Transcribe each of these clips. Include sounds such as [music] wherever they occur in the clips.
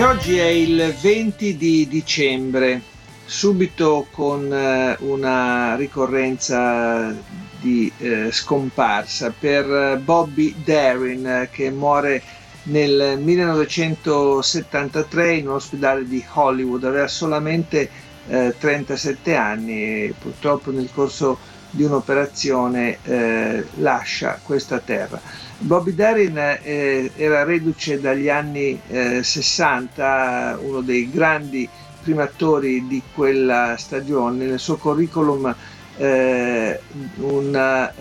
E oggi è il 20 di dicembre, subito con eh, una ricorrenza di eh, scomparsa per Bobby Darin che muore nel 1973 in un ospedale di Hollywood, aveva solamente eh, 37 anni e purtroppo nel corso di un'operazione eh, lascia questa terra. Bobby Darin eh, era reduce dagli anni eh, 60, uno dei grandi primatori di quella stagione. Nel suo curriculum eh, una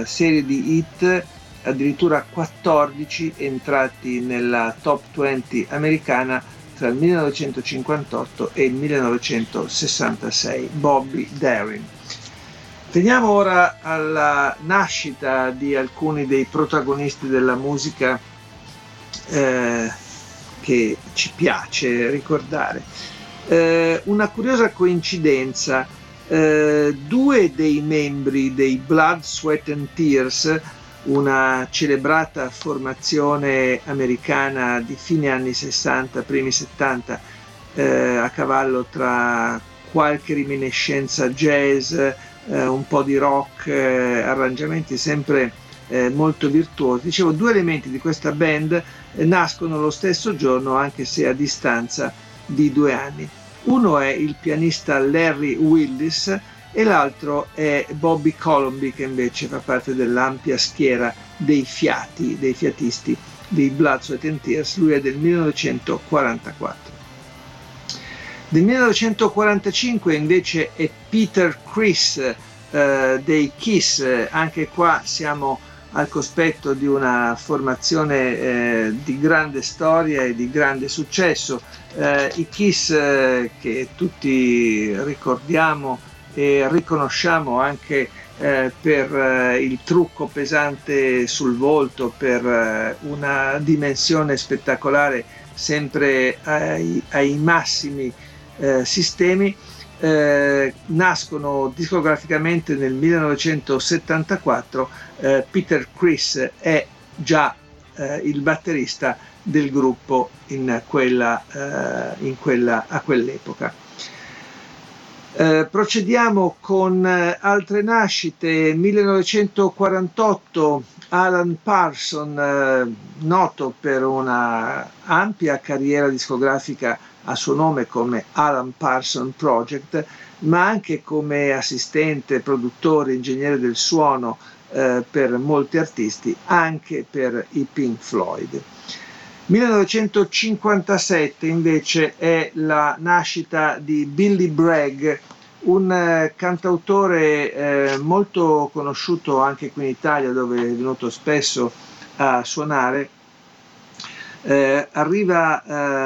eh, serie di hit, addirittura 14 entrati nella top 20 americana tra il 1958 e il 1966. Bobby Darin. Veniamo ora alla nascita di alcuni dei protagonisti della musica eh, che ci piace ricordare. Eh, una curiosa coincidenza, eh, due dei membri dei Blood, Sweat and Tears, una celebrata formazione americana di fine anni 60, primi 70, eh, a cavallo tra qualche reminiscenza jazz, eh, un po' di rock, eh, arrangiamenti sempre eh, molto virtuosi. Dicevo, due elementi di questa band eh, nascono lo stesso giorno, anche se a distanza di due anni. Uno è il pianista Larry Willis e l'altro è Bobby Colomby, che invece fa parte dell'ampia schiera dei fiati, dei fiatisti di Blood, Sweat and Tears. Lui è del 1944. Del 1945 invece è Peter Chris eh, dei Kiss, anche qua siamo al cospetto di una formazione eh, di grande storia e di grande successo. Eh, I Kiss eh, che tutti ricordiamo e riconosciamo anche eh, per eh, il trucco pesante sul volto, per eh, una dimensione spettacolare sempre ai, ai massimi eh, sistemi eh, nascono discograficamente nel 1974. Eh, Peter Chris è già eh, il batterista del gruppo in quella, eh, in quella, a quell'epoca. Eh, procediamo con altre nascite. 1948 Alan Parson, noto per una ampia carriera discografica a suo nome come Alan Parson Project, ma anche come assistente, produttore, ingegnere del suono eh, per molti artisti, anche per i Pink Floyd. 1957 invece è la nascita di Billy Bragg, un eh, cantautore eh, molto conosciuto anche qui in Italia dove è venuto spesso a suonare eh, arriva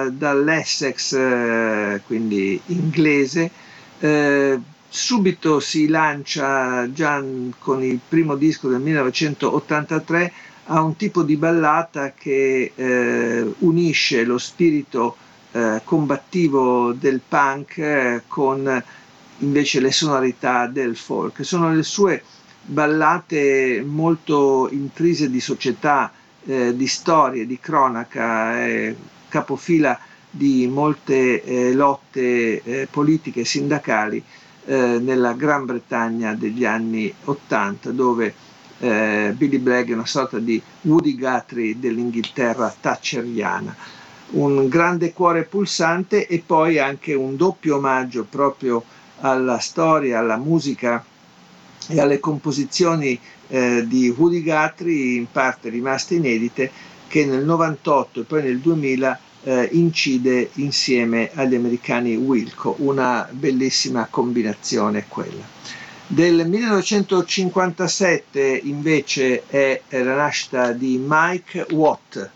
eh, dall'Essex, eh, quindi inglese, eh, subito si lancia già con il primo disco del 1983 a un tipo di ballata che eh, unisce lo spirito eh, combattivo del punk con invece le sonorità del folk. Sono le sue ballate molto intrise di società, eh, di storie, di cronaca, eh, capofila di molte eh, lotte eh, politiche e sindacali eh, nella Gran Bretagna degli anni Ottanta, dove eh, Billy Bragg è una sorta di Woody Guthrie dell'Inghilterra thatcheriana. Un grande cuore pulsante e poi anche un doppio omaggio proprio alla storia, alla musica e alle composizioni eh, di Woody Guthrie, in parte rimaste inedite, che nel 98 e poi nel 2000 eh, incide insieme agli americani Wilco, una bellissima combinazione quella. Del 1957 invece è la nascita di Mike Watt.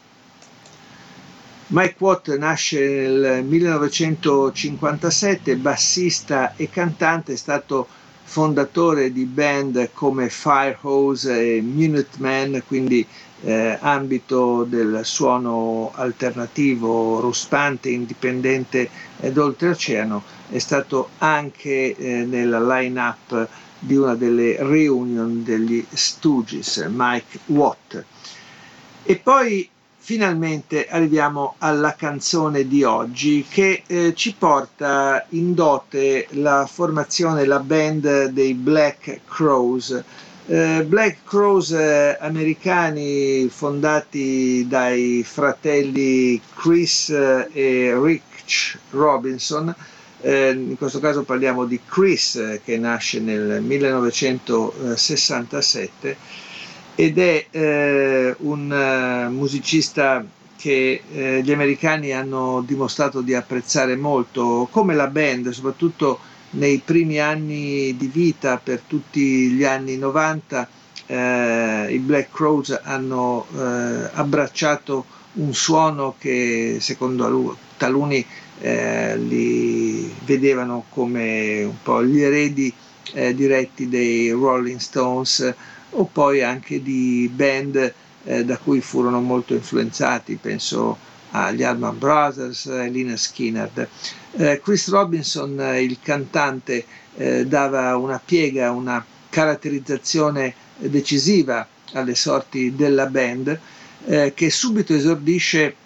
Mike Watt nasce nel 1957, bassista e cantante, è stato fondatore di band come Firehose e Minutemen, quindi eh, ambito del suono alternativo, ruspante, indipendente ed oltreoceano, è stato anche eh, nella line-up di una delle reunion degli Stooges, Mike Watt. E poi finalmente arriviamo alla canzone di oggi che eh, ci porta in dote la formazione, la band dei Black Crows. Eh, Black Crows eh, americani fondati dai fratelli Chris eh, e Rich Robinson, in questo caso parliamo di Chris che nasce nel 1967 ed è un musicista che gli americani hanno dimostrato di apprezzare molto, come la band, soprattutto nei primi anni di vita, per tutti gli anni 90, eh, i Black Crows hanno eh, abbracciato un suono che secondo taluni eh, li vedevano come un po' gli eredi eh, diretti dei Rolling Stones o poi anche di band eh, da cui furono molto influenzati, penso agli Allman Brothers, Lina Skinner. Eh, Chris Robinson, eh, il cantante, eh, dava una piega, una caratterizzazione decisiva alle sorti della band, eh, che subito esordisce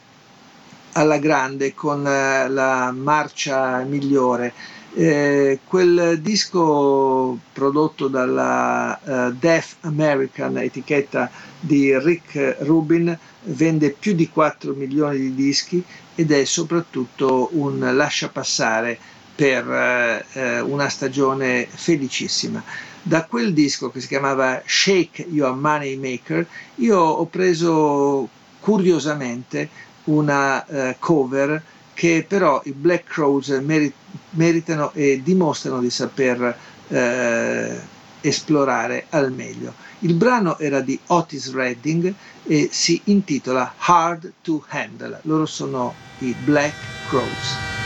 alla grande con eh, la marcia migliore. Eh, quel disco prodotto dalla uh, Deaf American, etichetta di Rick Rubin, vende più di 4 milioni di dischi ed è soprattutto un lasciapassare per eh, una stagione felicissima. Da quel disco che si chiamava Shake Your Money Maker, io ho preso curiosamente una eh, cover che però i Black Crows merit- meritano e dimostrano di saper eh, esplorare al meglio. Il brano era di Otis Redding e si intitola Hard to Handle. Loro sono i Black Crows.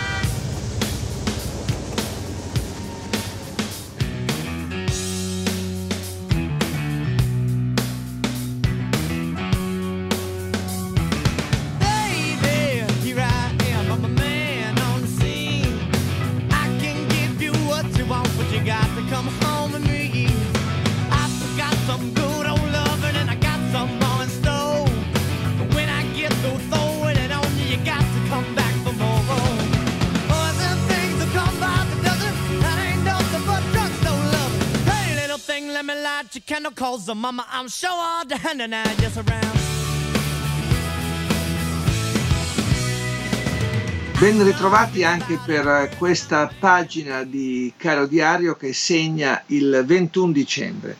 And I just around. Ben ritrovati anche per questa pagina di Caro Diario che segna il 21 dicembre.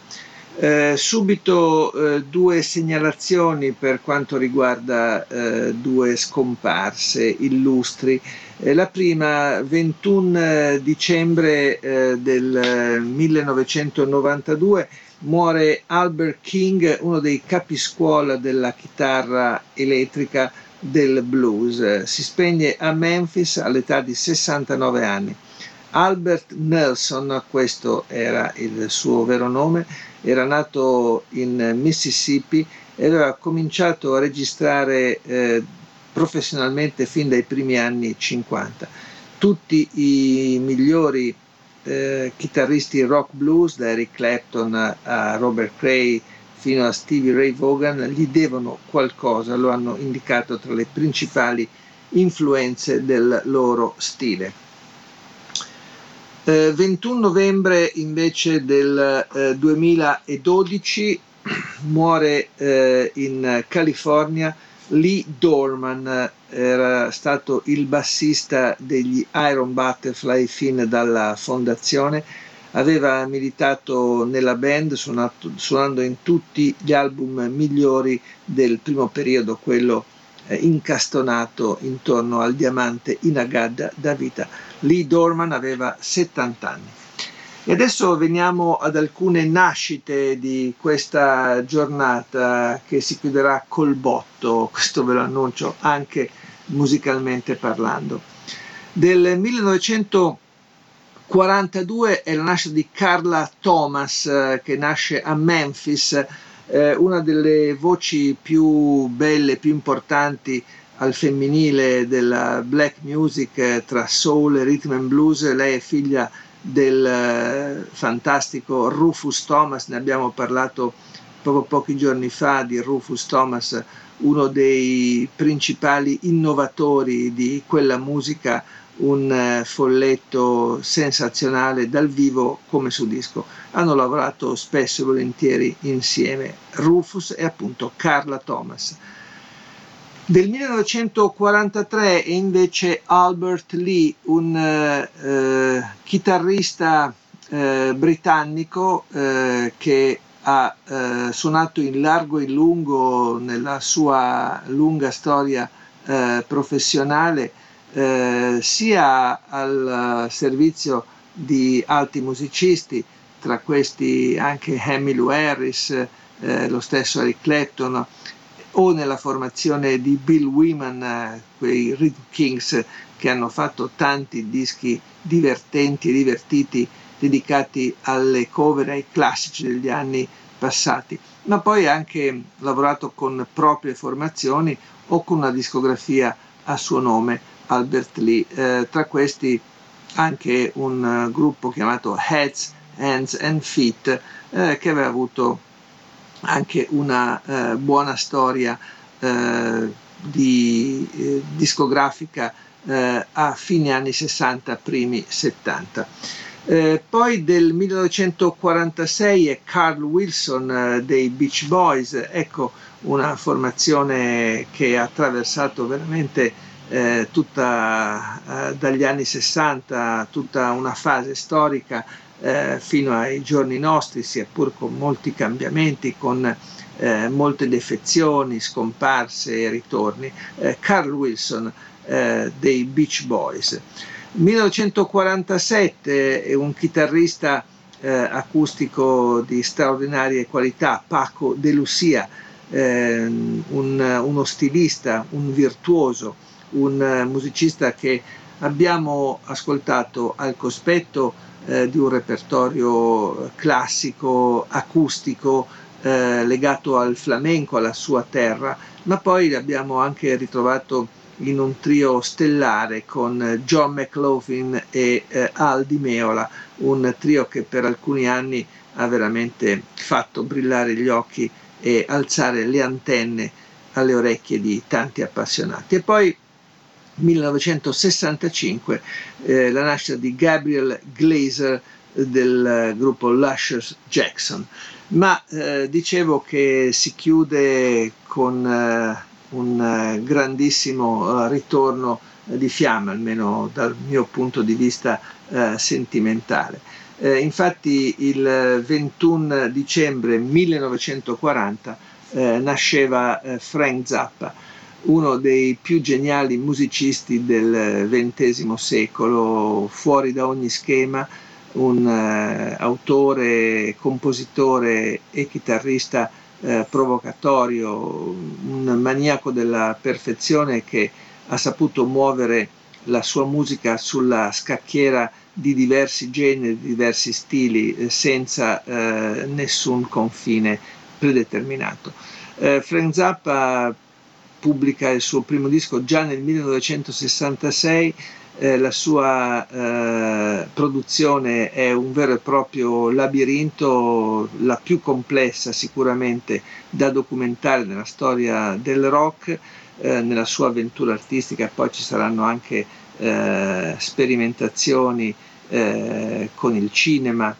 Eh, subito eh, due segnalazioni per quanto riguarda eh, due scomparse illustri. Eh, la prima, 21 dicembre eh, del 1992, muore Albert King, uno dei capiscuola della chitarra elettrica del blues. Si spegne a Memphis all'età di 69 anni. Albert Nelson, questo era il suo vero nome, era nato in Mississippi e aveva cominciato a registrare eh, professionalmente fin dai primi anni 50. Tutti i migliori eh, chitarristi rock blues, da Eric Clapton a Robert Cray fino a Stevie Ray Vaughan, gli devono qualcosa, lo hanno indicato tra le principali influenze del loro stile. Eh, 21 novembre invece del eh, 2012 muore eh, in California Lee Dorman era stato il bassista degli Iron Butterfly fin dalla fondazione, aveva militato nella band suonato, suonando in tutti gli album migliori del primo periodo, quello eh, incastonato intorno al diamante Inagada da vita. Lee Dorman aveva 70 anni. E adesso veniamo ad alcune nascite di questa giornata che si chiuderà col botto, questo ve lo annuncio anche musicalmente parlando. Del 1942 è la nascita di Carla Thomas eh, che nasce a Memphis, eh, una delle voci più belle, più importanti al femminile della black music eh, tra soul e rhythm and blues. Lei è figlia del eh, fantastico Rufus Thomas, ne abbiamo parlato proprio pochi giorni fa di Rufus Thomas, uno dei principali innovatori di quella musica, un eh, folletto sensazionale dal vivo come su disco. Hanno lavorato spesso e volentieri insieme, Rufus e appunto Carla Thomas. Del 1943 è invece Albert Lee, un eh, eh, chitarrista eh, britannico eh, che ha eh, suonato in largo e in lungo nella sua lunga storia eh, professionale, sia al servizio di alti musicisti, tra questi anche Emmylou Harris, lo stesso Eric Clapton, o nella formazione di Bill Wyman, eh, quei Rhythm Kings che hanno fatto tanti dischi divertenti e divertiti dedicati alle cover ai classici degli anni passati, ma poi ha anche lavorato con proprie formazioni o con una discografia a suo nome, Albert Lee. Eh, tra questi anche un uh, gruppo chiamato Heads, Hands and Feet eh, che aveva avuto anche una eh, buona storia eh, di, eh, discografica a fine anni 60, primi 70. Eh, poi del 1946 è Carl Wilson eh, dei Beach Boys, ecco una formazione che ha attraversato veramente eh, tutta eh, dagli anni 60, tutta una fase storica eh, fino ai giorni nostri, sia pur con molti cambiamenti, con molte defezioni, scomparse e ritorni. Carl Wilson dei Beach Boys. 1947 è un chitarrista eh, acustico di straordinarie qualità, Paco De Lucia, un, uno stilista, un virtuoso, un musicista che abbiamo ascoltato al cospetto eh, di un repertorio classico, acustico, eh, legato al flamenco, alla sua terra, ma poi l'abbiamo anche ritrovato in un trio stellare con John McLaughlin e eh, Al Di Meola, un trio che per alcuni anni ha veramente fatto brillare gli occhi e alzare le antenne alle orecchie di tanti appassionati. E poi 1965 eh, la nascita di Gabriel Glazer del gruppo Lushers Jackson. Ma eh, dicevo che si chiude con eh, un eh, grandissimo eh, ritorno di fiamma, almeno dal mio punto di vista eh, sentimentale. infatti il 21 dicembre 1940 nasceva Frank Zappa uno dei più geniali musicisti del XX secolo, fuori da ogni schema, un autore, compositore e chitarrista uh, provocatorio, un maniaco della perfezione che ha saputo muovere la sua musica sulla scacchiera di diversi generi, di diversi stili, eh, senza eh, nessun confine predeterminato. Eh, Frank Zappa pubblica il suo primo disco già nel 1966, eh, la sua eh, produzione è un vero e proprio labirinto, la più complessa sicuramente da documentare nella storia del rock, eh, nella sua avventura artistica, poi ci saranno anche eh, sperimentazioni eh, con il cinema,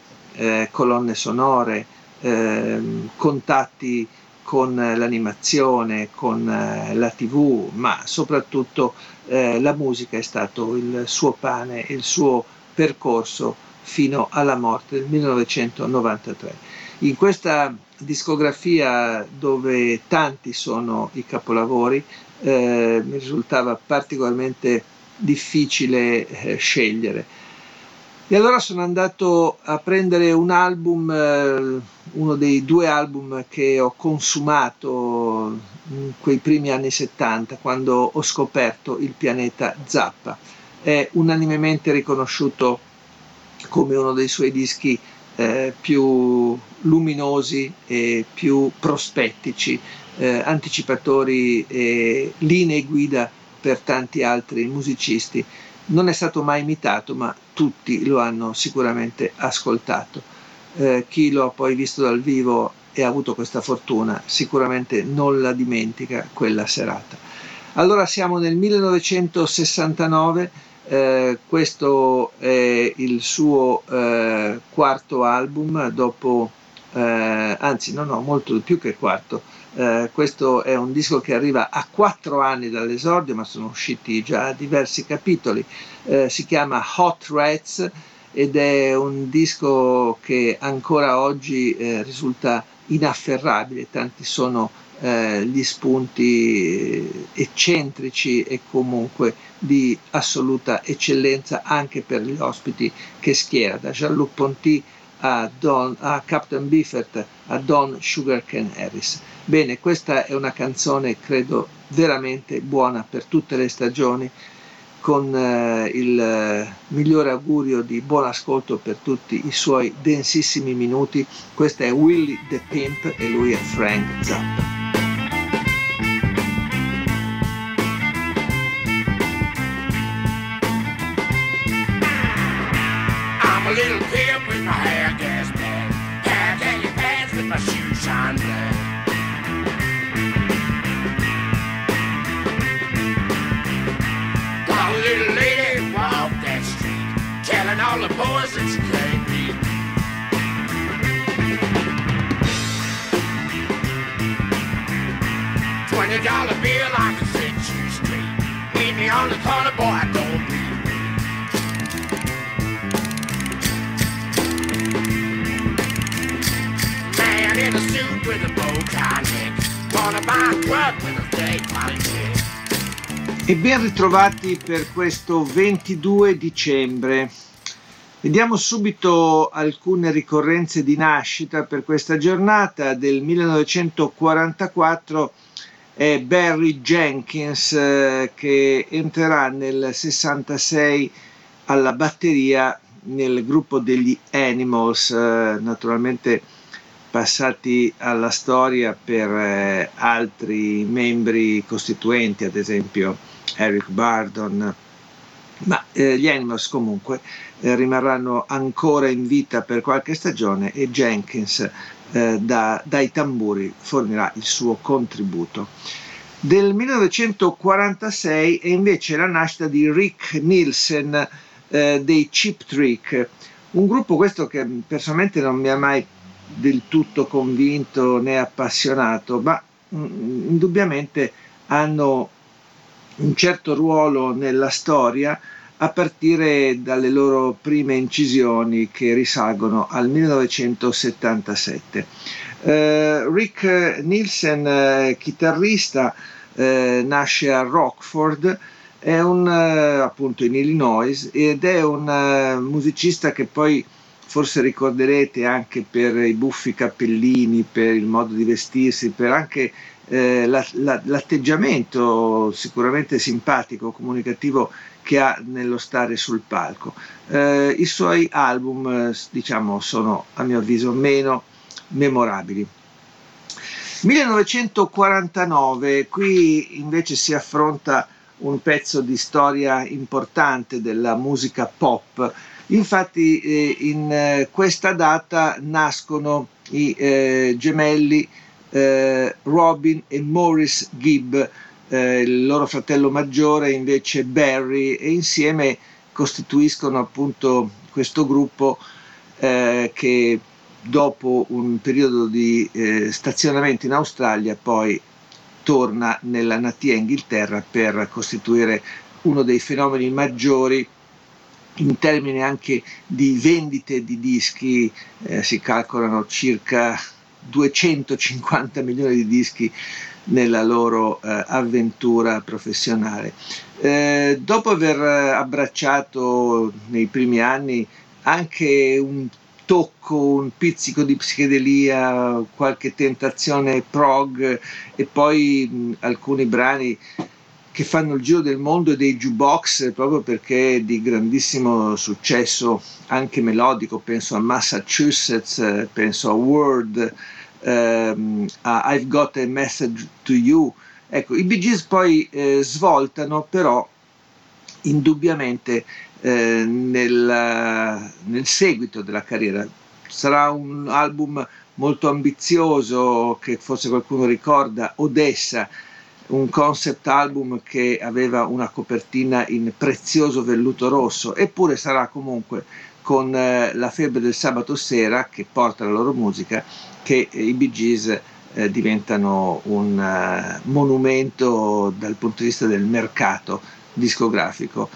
colonne sonore, ehm, contatti con l'animazione, con la tv, ma soprattutto eh, la musica è stato il suo pane, il suo percorso fino alla morte del 1993. In questa discografia dove tanti sono i capolavori, eh, mi risultava particolarmente difficile eh, scegliere. E allora sono andato a prendere un album, eh, uno dei due album che ho consumato in quei primi anni 70, quando ho scoperto il pianeta Zappa. È unanimemente riconosciuto come uno dei suoi dischi eh, più luminosi e più prospettici, eh, anticipatori e linee guida per tanti altri musicisti non è stato mai imitato, ma tutti lo hanno sicuramente ascoltato. Eh, chi lo ha poi visto dal vivo e ha avuto questa fortuna sicuramente non la dimentica quella serata. Allora siamo nel 1969, eh, questo è il suo eh, quarto album dopo, eh, anzi no no, molto più che quarto, eh, questo è un disco che arriva a quattro anni dall'esordio, ma sono usciti già diversi capitoli. Eh, si chiama Hot Rats ed è un disco che ancora oggi eh, risulta inafferrabile, tanti sono eh, gli spunti eccentrici e comunque di assoluta eccellenza anche per gli ospiti che schiera, da Jean-Luc Ponty a, Don, a Captain Biffert, a Don Sugarcane Harris. Bene, questa è una canzone credo veramente buona per tutte le stagioni, con eh, il eh, migliore augurio di buon ascolto per tutti i suoi densissimi minuti. Questa è Willy the Pimp e lui è Frank Zappa. E ben ritrovati per questo 22 dicembre. Vediamo subito alcune ricorrenze di nascita per questa giornata del 1944 è Barry Jenkins eh, che entrerà nel 66 alla batteria nel gruppo degli Animals, eh, naturalmente passati alla storia per eh, altri membri costituenti, ad esempio Eric Bardon, ma eh, gli Animals comunque eh, rimarranno ancora in vita per qualche stagione e Jenkins eh, da, dai tamburi fornirà il suo contributo. Del 1946 è invece la nascita di Rick Nielsen eh, dei Chip Trick, un gruppo questo che personalmente non mi ha mai del tutto convinto né appassionato, ma mh, mm, indubbiamente hanno un certo ruolo nella storia a partire dalle loro prime incisioni che risalgono al 1977. Eh, Rick Nielsen, eh, chitarrista, eh, nasce a Rockford, è un, eh, appunto in Illinois ed è un uh, musicista che poi forse ricorderete anche per i buffi cappellini, per il modo di vestirsi, per anche eh, la, la, l'atteggiamento sicuramente simpatico, comunicativo che ha nello stare sul palco. Eh, I suoi album, eh, diciamo, sono a mio avviso meno memorabili. 1949, qui invece si affronta un pezzo di storia importante della musica pop. Infatti eh, in eh, questa data nascono i eh, gemelli eh, Robin e Morris Gibb, il loro fratello maggiore invece Barry e insieme costituiscono appunto questo gruppo che dopo un periodo di eh, stazionamento in Australia poi torna nella natia Inghilterra per costituire uno dei fenomeni maggiori in termini anche di vendite di dischi, eh, si calcolano circa 250 milioni di dischi nella loro eh, avventura professionale. Eh, dopo aver abbracciato nei primi anni anche un tocco, un pizzico di psichedelia, qualche tentazione prog e poi mh, alcuni brani che fanno il giro del mondo e dei jukebox proprio perché è di grandissimo successo anche melodico, penso a Massachusetts, penso a Word, ehm, a I've Got a Message to You. Ecco, i Bee Gees poi eh, svoltano però indubbiamente eh, nel, nel seguito della carriera. Sarà un album molto ambizioso che forse qualcuno ricorda, Odessa, un concept album che aveva una copertina in prezioso velluto rosso, eppure sarà comunque con eh, la febbre del sabato sera che porta la loro musica che i Bee Gees eh, diventano un uh, monumento dal punto di vista del mercato discografico.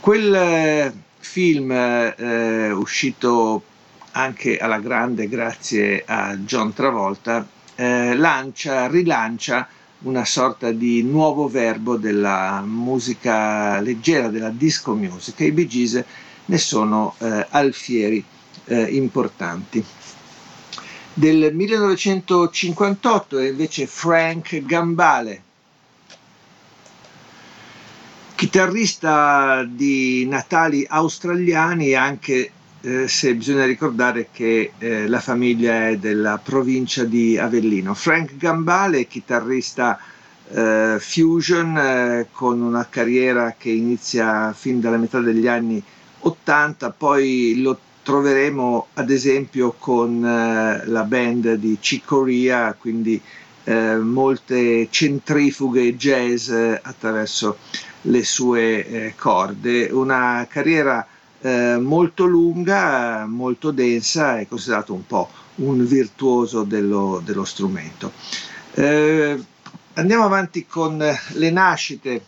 Quel eh, film eh, uscito anche alla grande grazie a John Travolta eh, lancia, rilancia una sorta di nuovo verbo della musica leggera, della disco music e i Bee Gees ne sono eh, alfieri eh, importanti. Del 1958 è invece Frank Gambale, chitarrista di natali australiani anche eh, se bisogna ricordare che eh, la famiglia è della provincia di Avellino. Frank Gambale, chitarrista eh, fusion eh, con una carriera che inizia fin dalla metà degli anni 80, poi lo troveremo ad esempio con eh, la band di Cicoria, quindi molte centrifughe jazz attraverso le sue corde. Una carriera eh, molto lunga, molto densa, è considerato un po' un virtuoso dello, dello strumento. Eh, andiamo avanti con le nascite.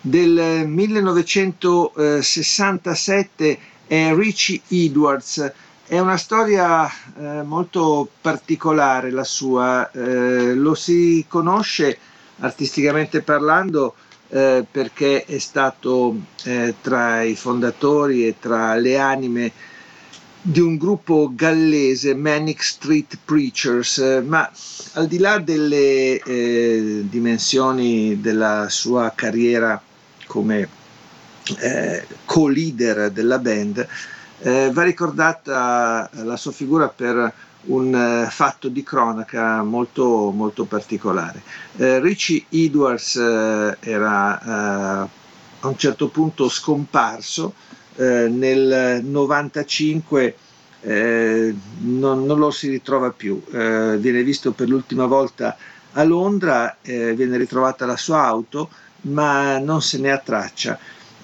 Del 1967 è Richie Edwards, è una storia eh, molto particolare la sua, eh, lo si conosce artisticamente parlando eh, perché è stato eh, tra i fondatori e tra le anime di un gruppo gallese, Manic Street Preachers, ma al di là delle eh, dimensioni della sua carriera come eh, co-leader della band, eh, va ricordata la sua figura per un uh, fatto di cronaca molto, molto particolare. Uh, Richie Edwards uh, era a un certo punto scomparso, nel 95 non, non, lo si ritrova più, viene visto per l'ultima volta a Londra, viene ritrovata la sua auto, ma non se ne ha traccia.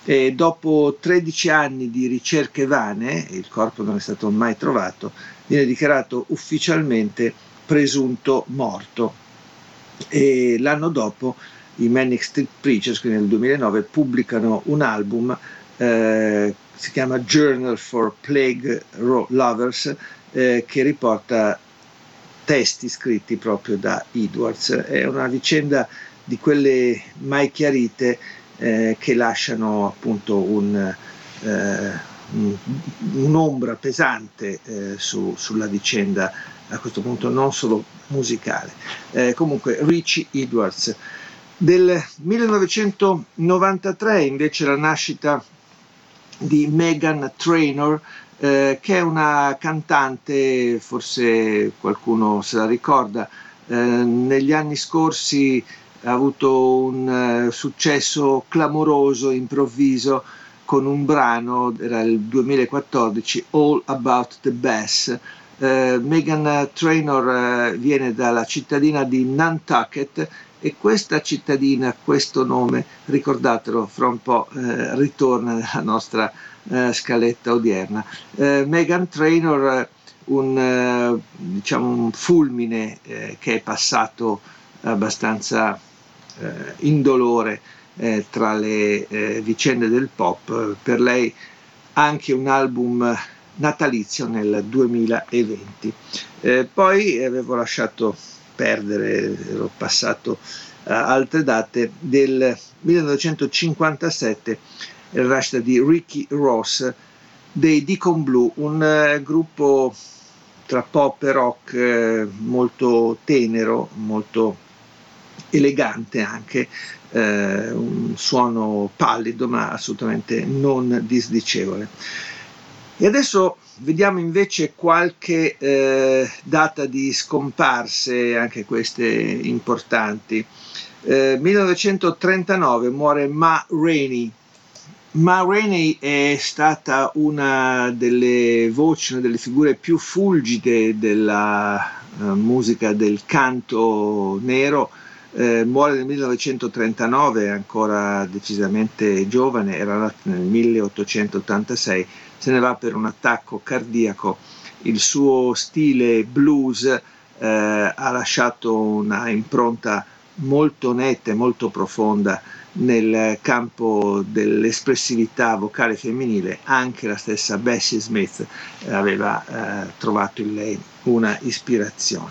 E dopo 13 anni di ricerche vane, il corpo non è stato mai trovato, viene dichiarato ufficialmente presunto morto. E l'anno dopo i Manic Street Preachers, quindi nel 2009, pubblicano un album eh, si chiama Journal for Plague Lovers eh, che riporta testi scritti proprio da Edwards. È una vicenda di quelle mai chiarite eh, che lasciano appunto un, eh, un'ombra pesante eh, su, sulla vicenda a questo punto non solo musicale. Eh, comunque Richie Edwards. Del 1993 invece la nascita di Megan Trainor, eh, che è una cantante, forse qualcuno se la ricorda, eh, negli anni scorsi ha avuto un uh, successo clamoroso, improvviso, con un brano, era il 2014, All About the Bass. Eh, Megan Trainor eh, viene dalla cittadina di Nantucket e questa cittadina, questo nome, ricordatelo, fra un po' eh, ritorna nella nostra eh, scaletta odierna. Eh, Megan Trainor, un, eh, diciamo un fulmine che è passato abbastanza indolore eh, tra le eh, vicende del pop, per lei anche un album natalizio nel 2020. Eh, poi avevo lasciato perdere, ero passato a altre date, del 1957 il rush di Ricky Ross, dei Deacon Blue, un eh, gruppo tra pop e rock eh, molto tenero, molto elegante anche, eh, un suono pallido ma assolutamente non disdicevole. E adesso vediamo invece qualche eh, data di scomparse, anche queste importanti. 1939 muore Ma Rainey, Ma Rainey è stata una delle voci, una delle figure più fulgide della uh, musica del canto nero. Eh, muore nel 1939, ancora decisamente giovane, era nata nel 1886, se ne va per un attacco cardiaco. Il suo stile blues eh, ha lasciato una impronta molto netta e molto profonda nel campo dell'espressività vocale femminile, anche la stessa Bessie Smith eh, aveva eh, trovato in lei una ispirazione.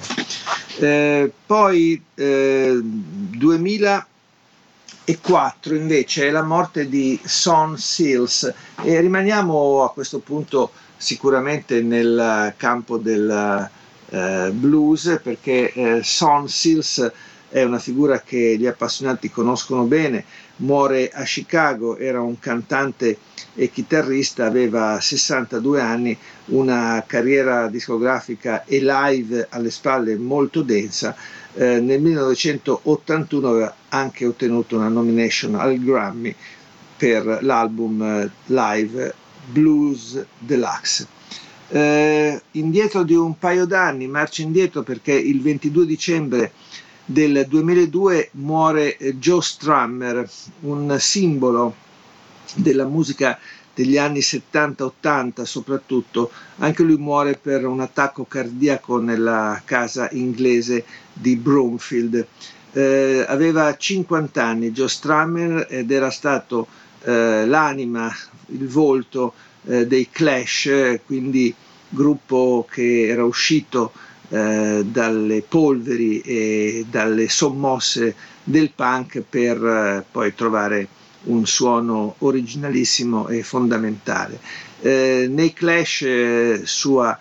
Eh, poi 2004 eh, invece è la morte di Son Seals e rimaniamo a questo punto sicuramente nel campo del eh, blues perché eh, Son Seals è una figura che gli appassionati conoscono bene, muore a Chicago, era un cantante e chitarrista, aveva 62 anni, una carriera discografica e live alle spalle molto densa. Eh, nel 1981 aveva anche ottenuto una nomination al Grammy per l'album eh, live Blues Deluxe. Eh, indietro di un paio d'anni, marcia indietro perché il 22 dicembre del 2002 muore eh, Joe Strummer, un simbolo della musica degli anni 70-80 soprattutto, anche lui muore per un attacco cardiaco nella casa inglese di Broomfield. Eh, aveva 50 anni Joe Strummer ed era stato eh, l'anima, il volto eh, dei Clash, quindi gruppo che era uscito eh, dalle polveri e dalle sommosse del punk per eh, poi trovare un suono originalissimo e fondamentale. Eh, nei Clash eh, sua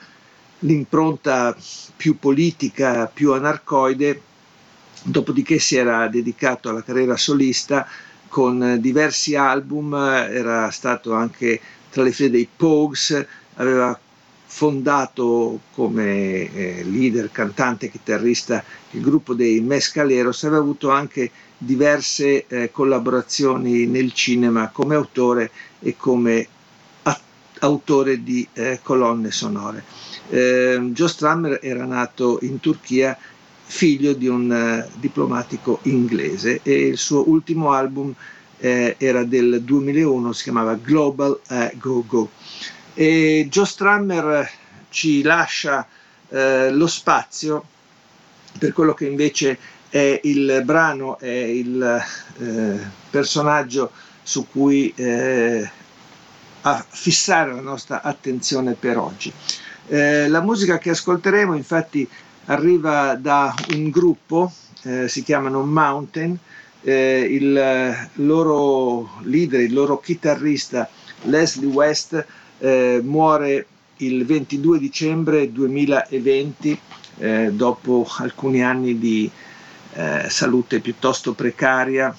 l'impronta più politica, più anarcoide, dopodiché si era dedicato alla carriera solista con diversi album, era stato anche tra le file dei Pogues, aveva fondato come eh, leader, cantante, chitarrista il gruppo dei Mescaleros, aveva avuto anche diverse eh, collaborazioni nel cinema come autore e come a- autore di eh, colonne sonore. Ehm, Joe Strummer era nato in Turchia figlio di un eh, diplomatico inglese e il suo ultimo album eh, era del 2001, si chiamava Global eh, Go Go. E Joe Strummer ci lascia eh, lo spazio per quello che invece è il brano, è il eh, personaggio su cui eh, fissare la nostra attenzione per oggi. Eh, la musica che ascolteremo infatti arriva da un gruppo, eh, si chiamano Mountain, eh, il loro leader, il loro chitarrista Leslie West eh, muore il 22 dicembre 2020 eh, dopo alcuni anni di eh, salute piuttosto precaria.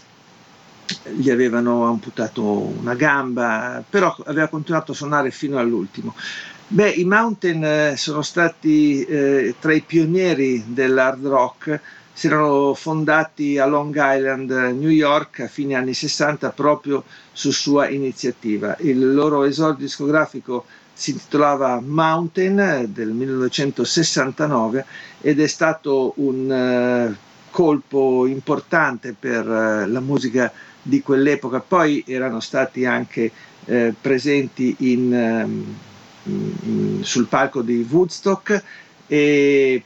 Gli avevano amputato una gamba però aveva continuato a suonare fino all'ultimo. Beh, i Mountain eh, sono stati eh, tra i pionieri dell'hard rock si erano fondati a Long Island, New York, a fine anni 60 proprio su sua iniziativa. Il loro esordio discografico si intitolava Mountain del 1969 ed è stato un uh, colpo importante per uh, la musica di quell'epoca. Poi erano stati anche uh, presenti in, um, in, sul palco di Woodstock e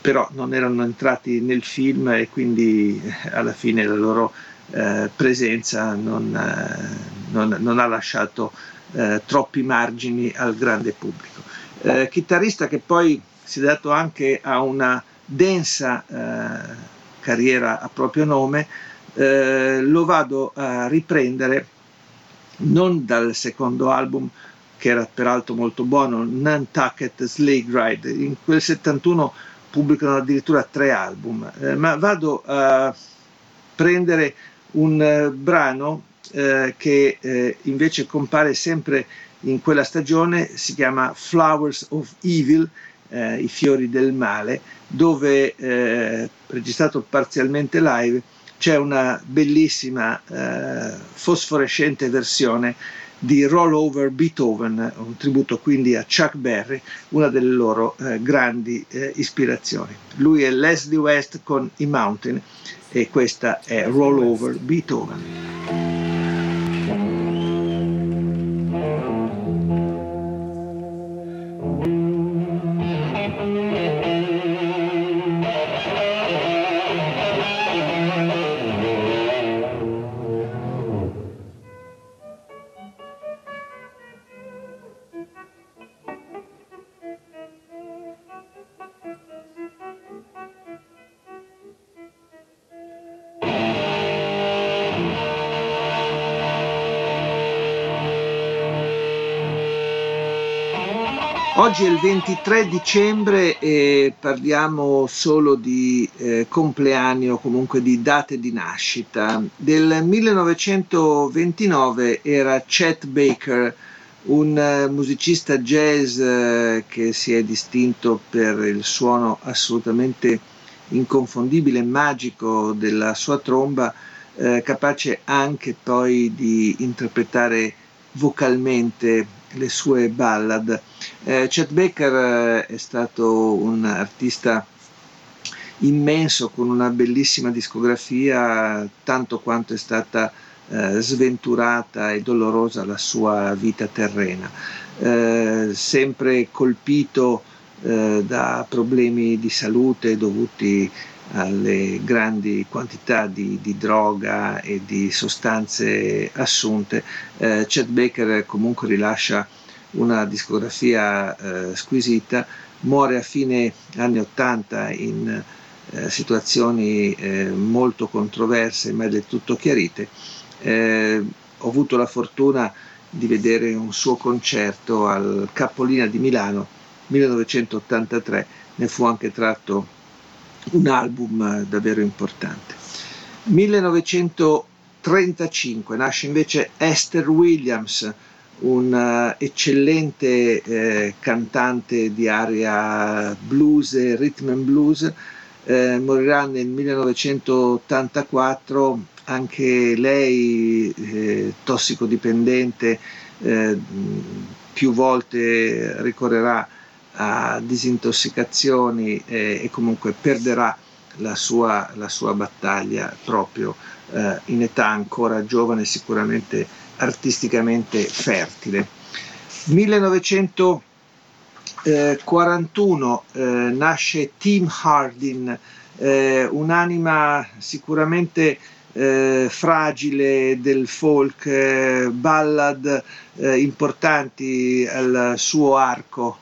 però non erano entrati nel film e quindi alla fine la loro eh, presenza non, eh, non, non, ha lasciato eh, troppi margini al grande pubblico. Eh, chitarrista che poi si è dato anche a una densa eh, carriera a proprio nome, eh, lo vado a riprendere non dal secondo album che era peraltro molto buono, Nantucket Slave Ride, in quel 71 pubblicano addirittura tre album, eh, ma vado a prendere un eh, brano eh, che eh, invece compare sempre in quella stagione, si chiama Flowers of Evil, eh, I fiori del male, dove eh, registrato parzialmente live c'è una bellissima fosforescente versione di Roll Over Beethoven, un tributo quindi a Chuck Berry, una delle loro eh, grandi eh, ispirazioni. Lui è Leslie West con I Mountain e questa è Roll Over Beethoven. Oggi è il 23 dicembre e parliamo solo di eh, compleanni o comunque di date di nascita. Del 1929 era Chet Baker, un uh, musicista jazz uh, che si è distinto per il suono assolutamente inconfondibile e magico della sua tromba, uh, capace anche poi di interpretare vocalmente le sue ballad. Eh, Chet Baker eh, è stato un artista immenso con una bellissima discografia, tanto quanto è stata eh, sventurata e dolorosa la sua vita terrena. Eh, sempre colpito eh, da problemi di salute dovuti alle grandi quantità di, di, droga e di sostanze assunte, eh, Chet Baker comunque rilascia una discografia eh, squisita, muore a fine anni 80 in eh, situazioni eh, molto controverse ma del tutto chiarite. Eh, ho avuto la fortuna di vedere un suo concerto al Capolina di Milano 1983, ne fu anche tratto un album davvero importante. 1935 nasce invece Esther Williams, un uh, eccellente eh, cantante di aria blues rhythm and blues, eh, morirà nel 1984, anche lei eh, tossicodipendente, eh, più volte ricorrerà a disintossicazioni e, e comunque perderà la sua, la sua battaglia proprio eh, in età ancora giovane, sicuramente artisticamente fertile. 1941 eh, nasce Tim Hardin, eh, un'anima sicuramente eh, fragile del folk, eh, ballad eh, importanti al suo arco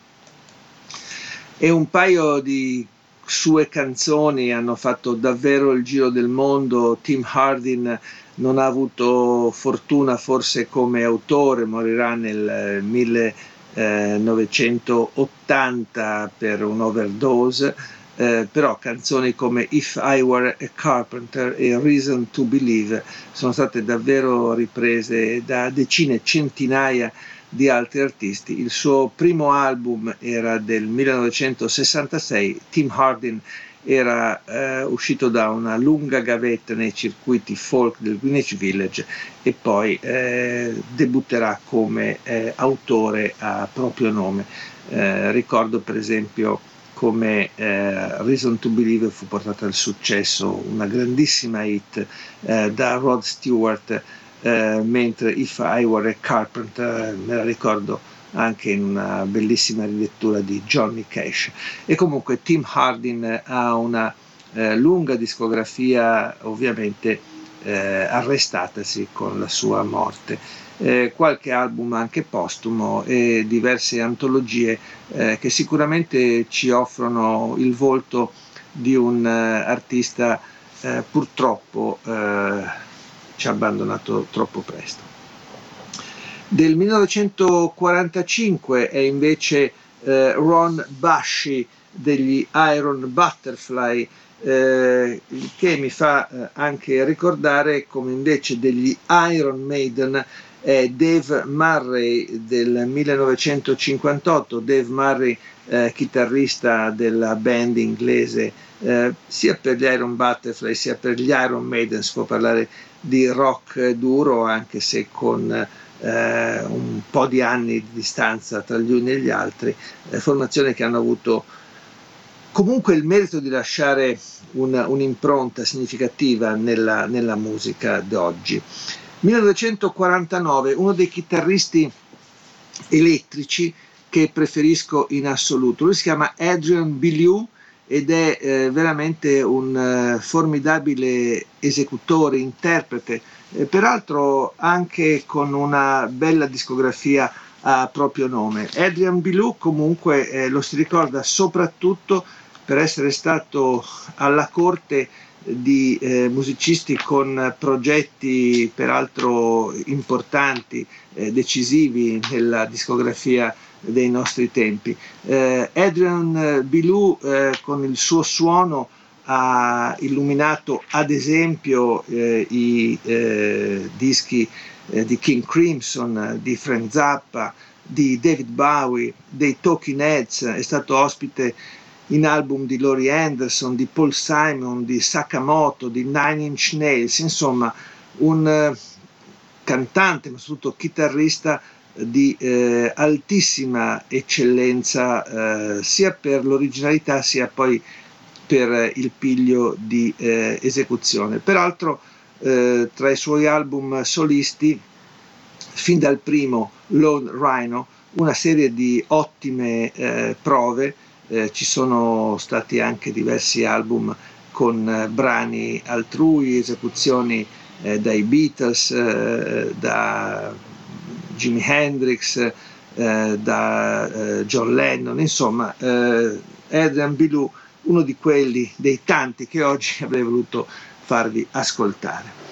e un paio di sue canzoni hanno fatto davvero il giro del mondo. Tim Hardin non ha avuto fortuna forse come autore, morirà nel 1980 per un'overdose, eh, però canzoni come If I Were a Carpenter e Reason to Believe sono state davvero riprese da decine, centinaia di altri artisti. Il suo primo album era del 1966, Tim Hardin era eh, uscito da una lunga gavetta nei circuiti folk del Greenwich Village e poi eh, debutterà come eh, autore a proprio nome. Eh, ricordo per esempio come eh, Reason to Believe fu portata al successo, una grandissima hit eh, da Rod Stewart mentre If I Were a Carpenter me la ricordo anche in una bellissima rilettura di Johnny Cash. E comunque Tim Hardin ha una eh, lunga discografia ovviamente eh, arrestatasi con la sua morte. Eh, qualche album anche postumo e diverse antologie eh, che sicuramente ci offrono il volto di un uh, artista uh, purtroppo ci ha abbandonato troppo presto. Del 1945 è invece eh, Ron Basci degli Iron Butterfly, eh, che mi fa eh, anche ricordare come invece degli Iron Maiden è Dave Murray del 1958, Dave Murray eh, chitarrista della band inglese eh, sia per gli Iron Butterfly sia per gli Iron Maiden, si può parlare di rock duro anche se con eh, un po' di anni di distanza tra gli uni e gli altri, eh, formazioni che hanno avuto comunque il merito di lasciare una, un'impronta significativa nella, nella musica d'oggi. 1949, uno dei chitarristi elettrici che preferisco in assoluto. Lui si chiama Adrian Biliou ed è eh, veramente un eh, formidabile esecutore, interprete, eh, peraltro anche con una bella discografia a proprio nome. Adrian Biliou comunque eh, lo si ricorda soprattutto per essere stato alla corte di eh, musicisti con progetti peraltro importanti, eh, decisivi nella discografia dei nostri tempi. Eh, Adrian Bilou eh, con il suo suono ha illuminato ad esempio eh, i eh, dischi di King Crimson, di Frank Zappa, di David Bowie, dei Talking Heads, è stato ospite in album di Laurie Anderson, di Paul Simon, di Sakamoto, di Nine Inch Nails, insomma un eh, cantante, ma soprattutto chitarrista di eh, altissima eccellenza eh, sia per l'originalità sia poi per il piglio di eh, esecuzione. Peraltro eh, tra i suoi album solisti, fin dal primo Lone Rhino, una serie di ottime eh, prove eh, ci sono stati anche diversi album con eh, brani altrui, esecuzioni eh, dai Beatles, eh, da Jimi Hendrix, eh, da eh, John Lennon, insomma Adrian Bilou, uno di quelli dei tanti che oggi [laughs] avrei voluto farvi ascoltare.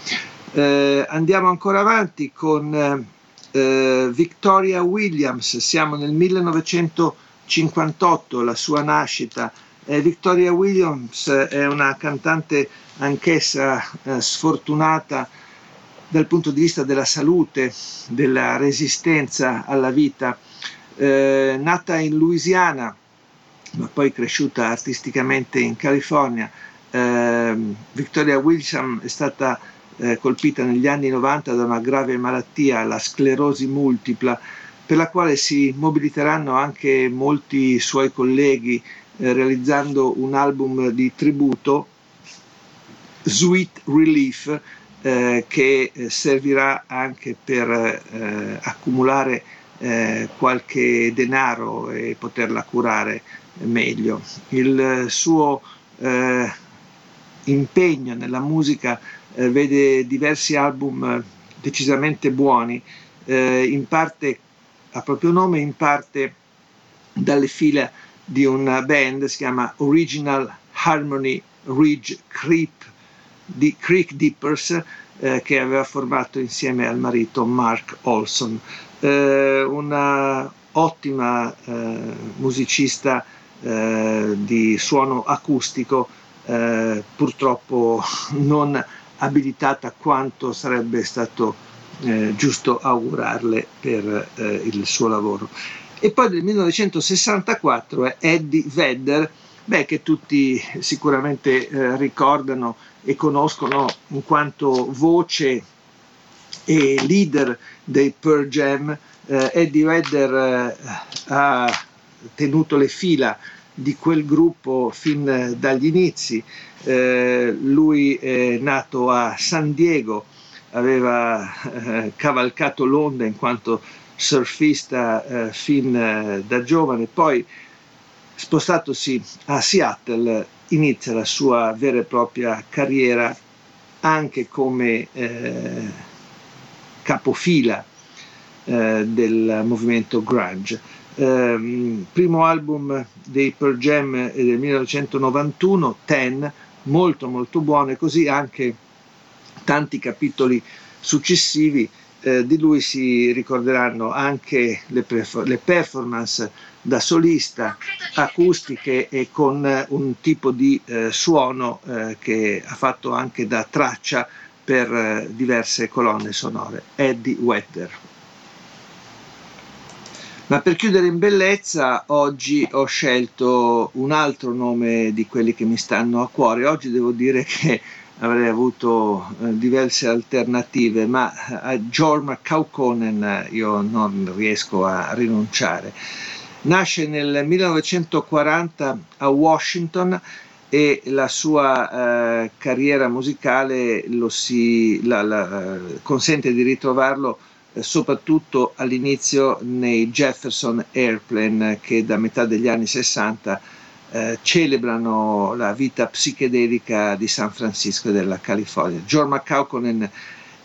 andiamo ancora avanti con Victoria Williams, siamo nel 1900 58 la sua nascita. Eh, Victoria Williams è una cantante anch'essa eh, sfortunata dal punto di vista della salute, della resistenza alla vita. Eh, nata in Louisiana, ma poi cresciuta artisticamente in California, ehm, Victoria Williams è stata eh, colpita negli anni 90 da una grave malattia, la sclerosi multipla, per la quale si mobiliteranno anche molti suoi colleghi eh, realizzando un album di tributo, Sweet Relief, eh, che eh, servirà anche per eh, accumulare eh, qualche denaro e poterla curare meglio. Il suo eh, impegno nella musica vede diversi album decisamente buoni, in parte a proprio nome in parte dalle fila di una band, si chiama Original Harmony Ridge Creep di Creek Dippers, eh, che aveva formato insieme al marito Mark Olson. Eh, una ottima eh, musicista eh, di suono acustico, eh, purtroppo [laughs] non abilitata quanto sarebbe stato eh, giusto augurarle per eh, il suo lavoro. E poi del 1964 è Eddie Vedder, beh, che tutti sicuramente eh, ricordano e conoscono in quanto voce e leader dei Pearl Jam. Eddie Vedder ha tenuto le fila di quel gruppo fin dagli inizi. Eh, lui è nato a San Diego aveva eh, cavalcato l'onda in quanto surfista eh, fin eh, da giovane, poi spostatosi a Seattle inizia la sua vera e propria carriera anche come eh, capofila eh, del movimento grunge. Eh, primo album dei Pearl Jam del 1991, Ten, molto molto buono e così anche tanti capitoli successivi eh, di lui si ricorderanno anche le, perf- le, performance da solista, acustiche e con eh, un tipo di eh, suono eh, che ha fatto anche da traccia per eh, diverse colonne sonore, Eddie Vedder. Ma per chiudere in bellezza, oggi ho scelto un altro nome di quelli che mi stanno a cuore. Oggi devo dire [laughs] che avrei avuto eh, diverse alternative, ma a Jorma Kaukonen io non riesco a rinunciare. Nasce nel 1940 a Washington e la sua eh, carriera musicale si, la, la, consente di ritrovarlo eh, soprattutto all'inizio nei Jefferson Airplane che da metà degli anni 60 eh, celebrano la vita psichedelica di San Francisco e della California. John McCauconen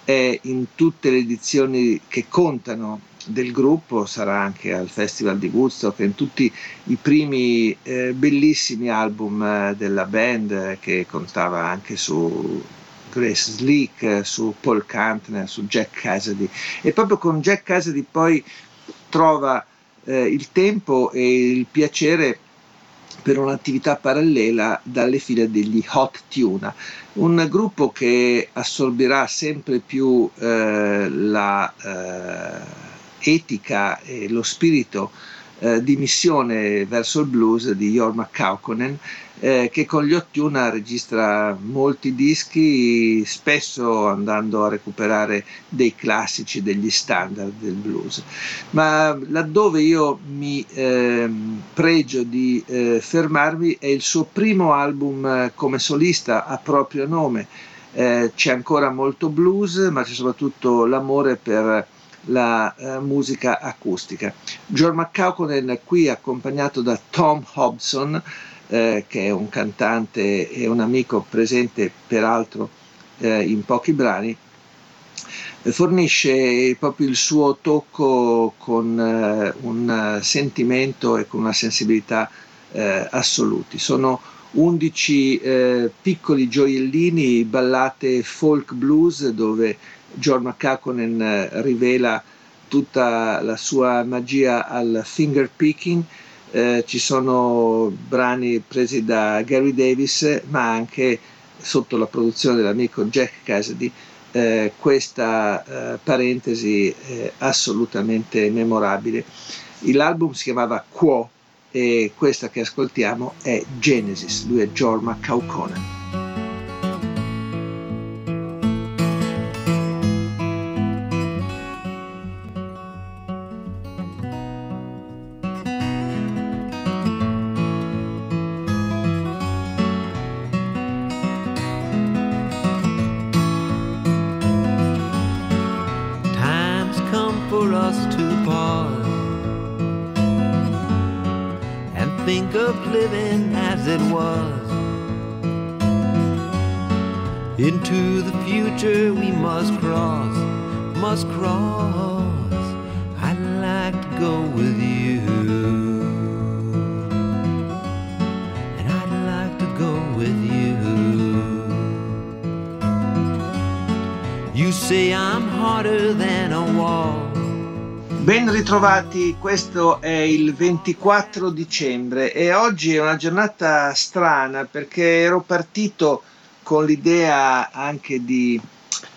è in tutte le edizioni che contano del gruppo, sarà anche al Festival di Woodstock, in tutti i primi eh, bellissimi album eh, della band eh, che contava anche su Grace Slick, su Paul Kantner, su Jack Cassidy. E proprio con Jack Cassidy poi trova eh, il tempo e il piacere per un'attività parallela dalle file degli Hot Tuna, un gruppo che assorbirà sempre più eh, la eh, etica e lo spirito eh, di missione verso il blues di Jorma Kaukonen eh, che con gli Ottuna registra molti dischi, spesso andando a recuperare dei classici, degli standard del blues. Ma laddove io mi eh, pregio di eh, fermarmi è il suo primo album eh, come solista a proprio nome. Eh, c'è ancora molto blues, ma c'è soprattutto l'amore per la uh, musica acustica. John McCauconen qui accompagnato da Tom Hobson eh, che è un cantante e un amico presente peraltro eh, in pochi brani, eh, fornisce proprio il suo tocco con eh, un sentimento e con una sensibilità eh, assoluti. Sono 11 eh, piccoli gioiellini, ballate folk blues dove John McCaconen rivela tutta la sua magia al finger picking eh, ci sono brani presi da Gary Davis, ma anche sotto la produzione dell'amico Jack Cassidy, eh, questa eh, parentesi assolutamente memorabile. L'album si chiamava Quo e questa che ascoltiamo è Genesis, lui è Jorma Kaukonen. Ritrovati, questo è il 24 dicembre e oggi è una giornata strana perché ero partito con l'idea anche di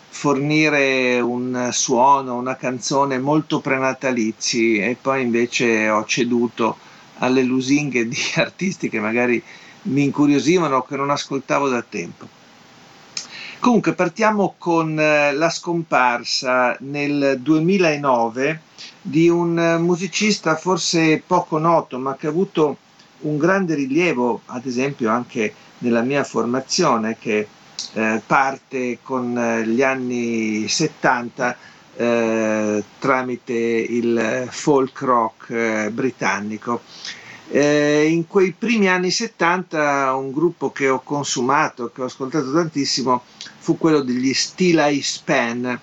fornire un suono, una canzone molto prenatalizi e poi invece ho ceduto alle lusinghe di [laughs] artisti che magari mi incuriosivano o che non ascoltavo da tempo. Comunque partiamo con eh, la scomparsa nel 2009 di un musicista forse poco noto ma che ha avuto un grande rilievo ad esempio anche nella mia formazione che eh, parte con eh, gli anni 70 eh, tramite il folk rock eh, britannico. Eh, in quei primi anni 70 un gruppo che ho consumato, che ho ascoltato tantissimo, fu quello degli Steel Eye Span,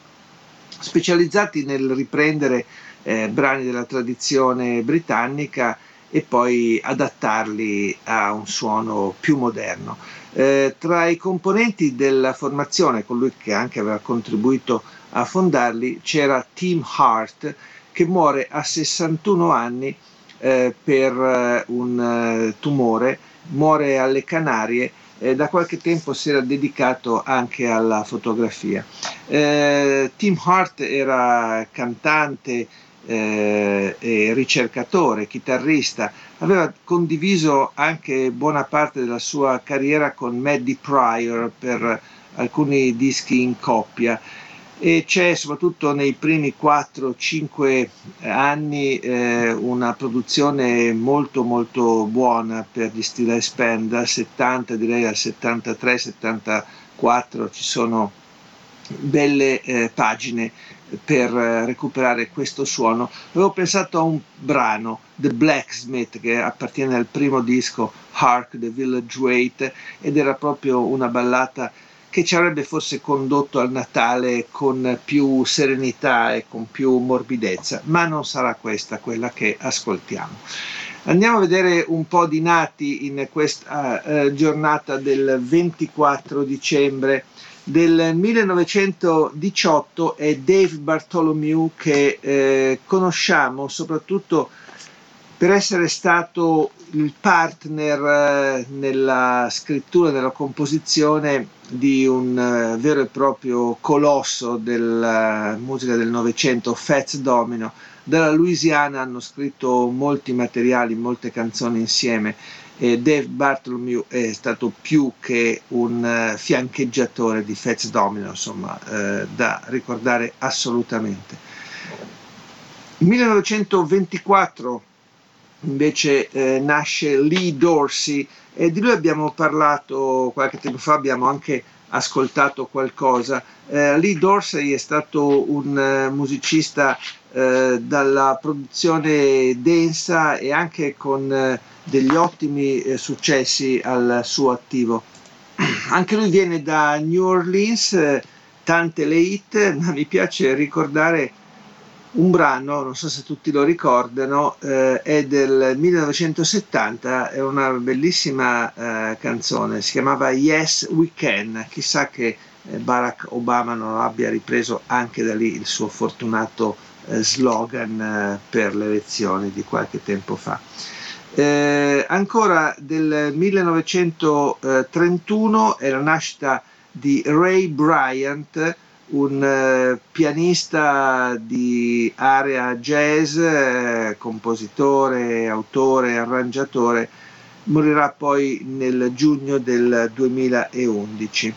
specializzati nel riprendere eh, brani della tradizione britannica e poi adattarli a un suono più moderno. Eh, tra i componenti della formazione, colui che anche aveva contribuito a fondarli c'era Tim Hart che muore a 61 anni eh, per eh, un eh, tumore, muore alle Canarie e da qualche tempo si era dedicato anche alla fotografia. Eh, Tim Hart era cantante eh, e ricercatore, chitarrista, aveva condiviso anche buona parte della sua carriera con Maddie Pryor per alcuni dischi in coppia. E c'è soprattutto nei primi 4-5 anni eh, una produzione molto molto buona per gli Steel Band. Dal 70 direi al 73-74 ci sono belle eh, pagine per eh, recuperare questo suono avevo pensato a un brano The Blacksmith che appartiene al primo disco Hark the Village Wait ed era proprio una ballata che ci avrebbe forse condotto al Natale con più serenità e con più morbidezza, ma non sarà questa quella che ascoltiamo. Andiamo a vedere un po' di nati in questa eh, giornata del 24 dicembre del 1918 è Dave Bartholomew che eh, conosciamo soprattutto per essere stato il partner eh, nella scrittura, nella composizione di un eh, vero e proprio colosso della musica del Novecento, Fats Domino. Dalla Louisiana hanno scritto molti materiali, molte canzoni insieme e Dave Bartholomew è stato più che un uh, fiancheggiatore di Fats Domino, insomma, uh, da ricordare assolutamente. 1924 invece eh, nasce Lee Dorsey e di lui abbiamo parlato qualche tempo fa, abbiamo anche ascoltato qualcosa. Eh, Lee Dorsey è stato un uh, musicista uh, dalla produzione densa e anche con degli ottimi successi al suo attivo. [clears throat] Anche lui viene da New Orleans, tante le hit, [laughs] ma mi piace ricordare un brano, non so se tutti lo ricordano, eh, è del 1970, è una bellissima eh, canzone, si chiamava Yes We Can, chissà che eh, Barack Obama non abbia ripreso anche da lì il suo fortunato eh, slogan eh, per le elezioni di qualche tempo fa. Eh, ancora del 1931 è la nascita di Ray Bryant, un eh, pianista di area jazz, eh, compositore, autore, arrangiatore, morirà poi nel giugno del 2011.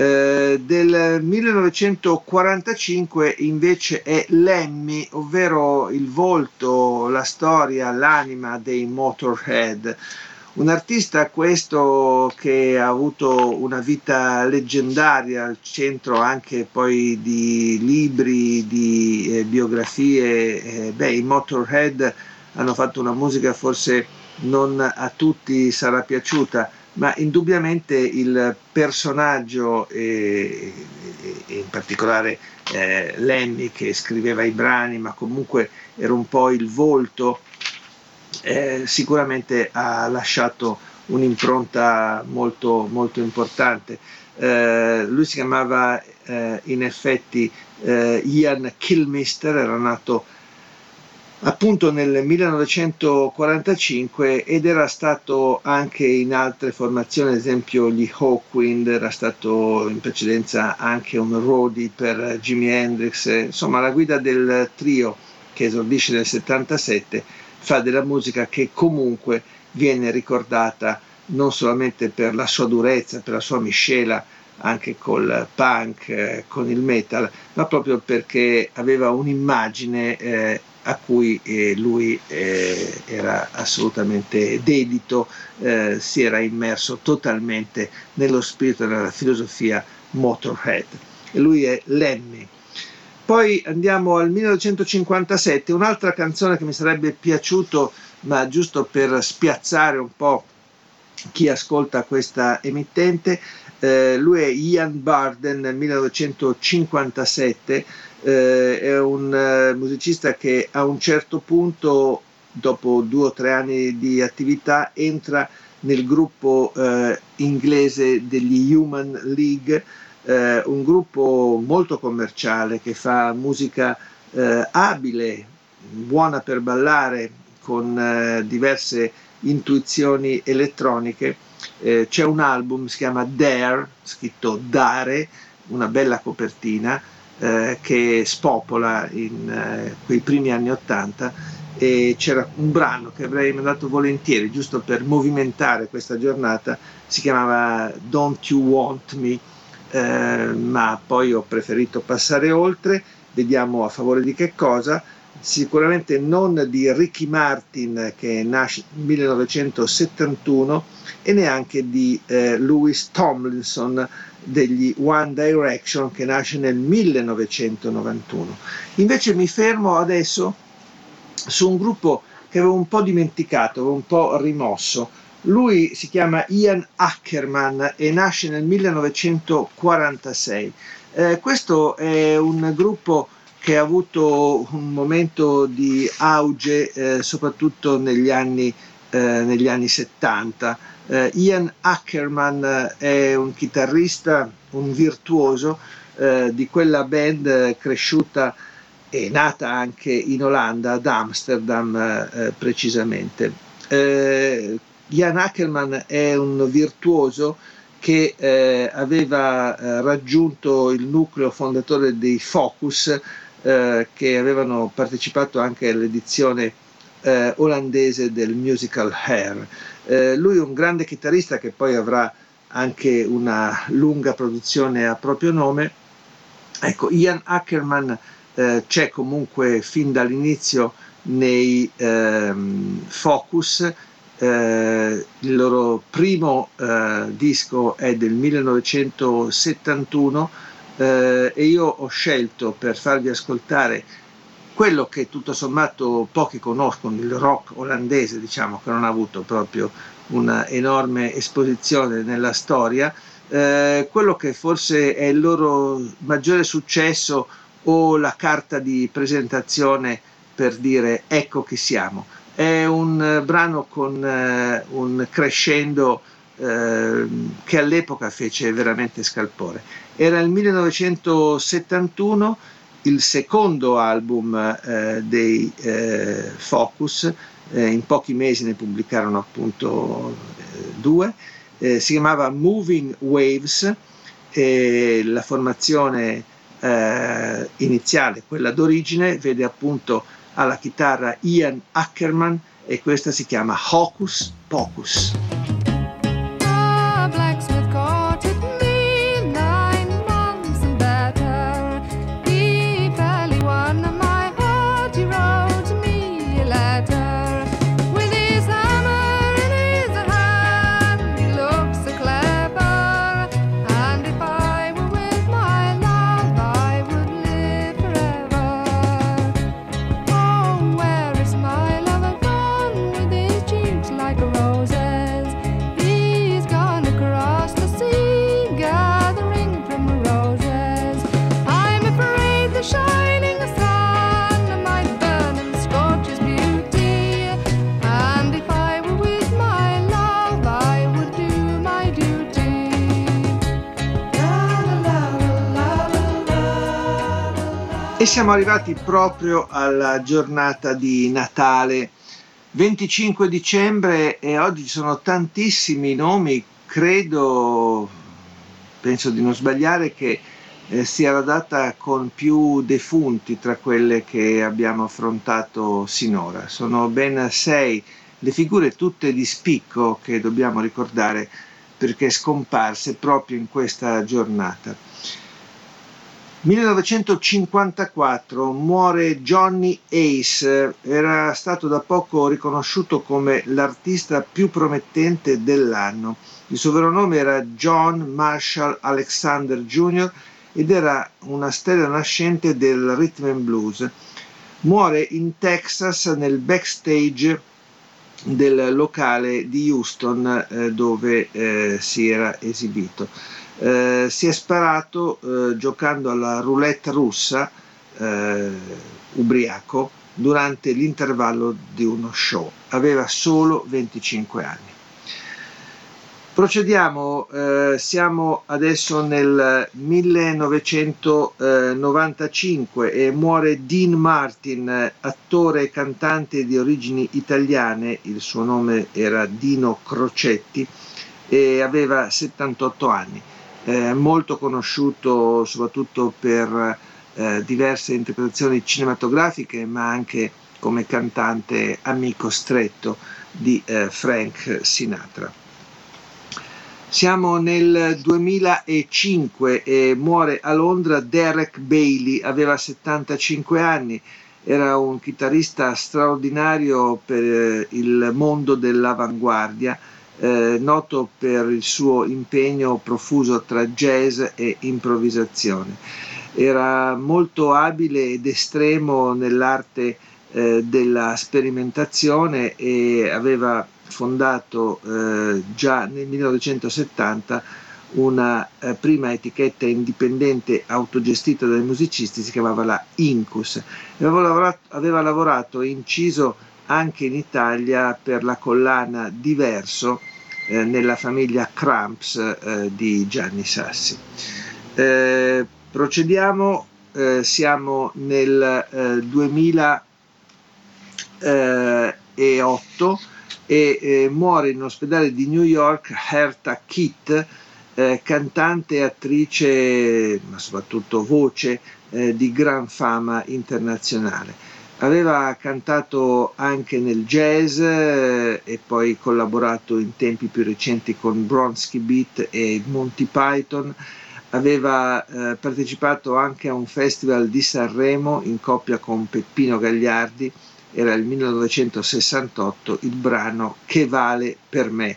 Eh, del 1945 invece è Lemmy, ovvero il volto, la storia, l'anima dei Motorhead, un artista questo che ha avuto una vita leggendaria al centro anche poi di libri, di eh, biografie. Eh, beh, i Motorhead hanno fatto una musica forse non a tutti sarà piaciuta, ma indubbiamente il personaggio e, e in particolare eh, Lemmy che scriveva i brani, ma comunque era un po' il volto eh, sicuramente ha lasciato un'impronta molto, molto importante. Eh, lui si chiamava eh, in effetti eh, Ian Kilmister, era nato appunto nel 1945 ed era stato anche in altre formazioni, ad esempio gli Hawkwind, era stato in precedenza anche un roadie per Jimi Hendrix, insomma la guida del trio che esordisce nel 77 fa della musica che comunque viene ricordata non solamente per la sua durezza, per la sua miscela anche col punk, eh, con il metal, ma proprio perché aveva un'immagine eh, a cui eh, lui eh, era assolutamente dedito, eh, si era immerso totalmente nello spirito e nella filosofia Motorhead. E lui è Lemmy, poi andiamo al 1957, un'altra canzone che mi sarebbe piaciuto, ma giusto per spiazzare un po' chi ascolta questa emittente, eh, lui è Ian Barden nel 1957, eh, è un uh, musicista che a un certo punto, dopo due o tre anni di attività, entra nel gruppo eh, inglese degli Human League eh, un gruppo molto commerciale che fa musica eh, abile, buona per ballare, con eh, diverse intuizioni elettroniche. Eh, c'è un album, si chiama Dare, scritto Dare, una bella copertina eh, che spopola in eh, quei primi anni Ottanta e c'era un brano che avrei mandato volentieri giusto per movimentare questa giornata, si chiamava Don't You Want Me, eh, ma poi ho preferito passare oltre, vediamo a favore di che cosa, sicuramente non di Ricky Martin che nasce nel 1971 e neanche di eh, Louis Tomlinson degli One Direction che nasce nel 1991. Invece mi fermo adesso su un gruppo che avevo un po' dimenticato, un po' rimosso. Lui si chiama Ian Ackerman e nasce nel 1946. Eh, questo è un gruppo che ha avuto un momento di auge eh, soprattutto negli anni, eh, negli anni 70. Eh, Ian Ackerman è un chitarrista, un virtuoso eh, di quella band cresciuta e nata anche in Olanda, ad Amsterdam eh, precisamente. Eh, Jan Ackerman è un virtuoso che eh, aveva eh, raggiunto il nucleo fondatore dei Focus, eh, che avevano partecipato anche all'edizione eh, olandese del musical Hair. Lui è un grande chitarrista che poi avrà anche una lunga produzione a proprio nome. Ecco, Ian Ackerman eh, c'è comunque fin dall'inizio nei ehm, Focus, eh, il loro primo eh, disco è del 1971 eh, e io ho scelto per farvi ascoltare quello che tutto sommato pochi conoscono, il rock olandese, diciamo che non ha avuto proprio una enorme esposizione nella storia, eh, quello che forse è il loro maggiore successo o la carta di presentazione per dire ecco chi siamo. È un eh, brano con eh, un crescendo eh, che all'epoca fece veramente scalpore. Era il 1971, il secondo album eh, dei eh, Focus, eh, in pochi mesi ne pubblicarono appunto due, si chiamava Moving Waves, la formazione eh, iniziale, quella d'origine, vede appunto alla chitarra Ian Ackerman e questa si chiama Hocus Pocus. Siamo arrivati proprio alla giornata di Natale, 25 dicembre e oggi ci sono tantissimi nomi, credo, penso di non sbagliare, che eh, sia la data con più defunti tra quelle che abbiamo affrontato sinora. Sono ben sei le figure tutte di spicco che dobbiamo ricordare perché scomparse proprio in questa giornata. 1954 muore Johnny Ace, era stato da poco riconosciuto come l'artista più promettente dell'anno. Il suo vero nome era John Marshall Alexander Jr. ed era una stella nascente del rhythm and blues. Muore in Texas nel backstage del locale di Houston eh, dove eh, si era esibito eh, si è sparato eh, giocando alla roulette russa eh, ubriaco durante l'intervallo di uno show. Aveva solo 25 anni. Procediamo, eh, siamo adesso nel 1995 e muore Dean Martin, attore e cantante di origini italiane, il suo nome era Dino Crocetti e aveva 78 anni, eh, molto conosciuto soprattutto per eh, diverse interpretazioni cinematografiche ma anche come cantante amico stretto di eh, Frank Sinatra. Siamo nel 2005 e muore a Londra Derek Bailey, aveva 75 anni, era un chitarrista straordinario per eh, il mondo dell'avanguardia, eh, noto per il suo impegno profuso tra jazz e improvvisazione. Era molto abile ed estremo nell'arte eh, della sperimentazione e aveva fondato eh, già nel 1970 una eh, prima etichetta indipendente autogestita dai musicisti, si chiamava la Incus. Aveva lavorato, aveva lavorato e inciso anche in Italia per la collana Diverso eh, nella famiglia Cramps eh, di Gianni Sassi. Eh, procediamo, eh, siamo nel 2008 e eh, muore in ospedale di New York Herta Kitt, cantante e attrice, ma soprattutto voce di gran fama internazionale. Aveva cantato anche nel jazz eh, e poi collaborato in tempi più recenti con Bronsky Beat e Monty Python. Aveva eh, partecipato anche a un festival di Sanremo in coppia con Peppino Gagliardi era il 1968, il brano Che vale per me.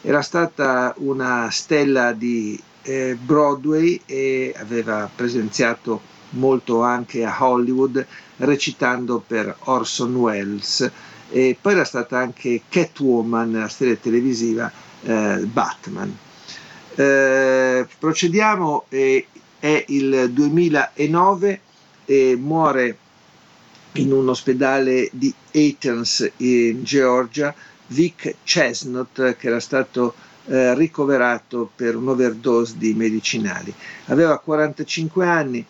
Era stata una stella di eh, Broadway e aveva presenziato molto anche a Hollywood recitando per Orson Welles e poi era stata anche Catwoman nella serie televisiva eh, Batman. Eh, procediamo, è il 2009 e muore in un ospedale di Athens in Georgia Vic Chestnut che era stato eh, ricoverato per un'overdose di medicinali. Aveva 45 anni,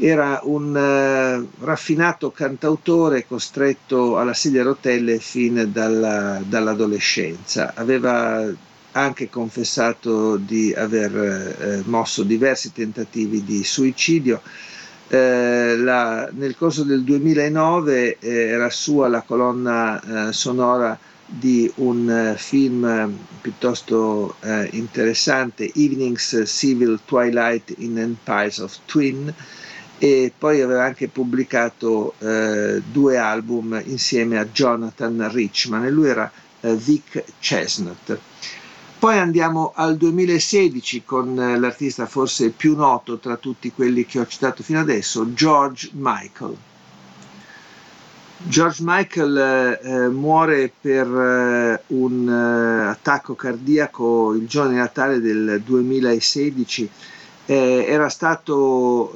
era un eh, raffinato cantautore costretto alla sedia a rotelle fin dalla, dall'adolescenza. Aveva anche confessato di aver eh, mosso diversi tentativi di suicidio eh, la, nel corso del 2009 eh, era sua la colonna eh, sonora di un eh, film piuttosto interessante, Evenings Civil Twilight in Empires of Twin, e poi aveva anche pubblicato due album insieme a Jonathan Richman e lui era Vic Chestnut. Poi andiamo al 2016 con eh, l'artista forse più noto tra tutti quelli che ho citato fino adesso, George Michael. George Michael eh, eh muore per eh, un eh, attacco cardiaco il giorno di Natale del 2016. Eh, era stato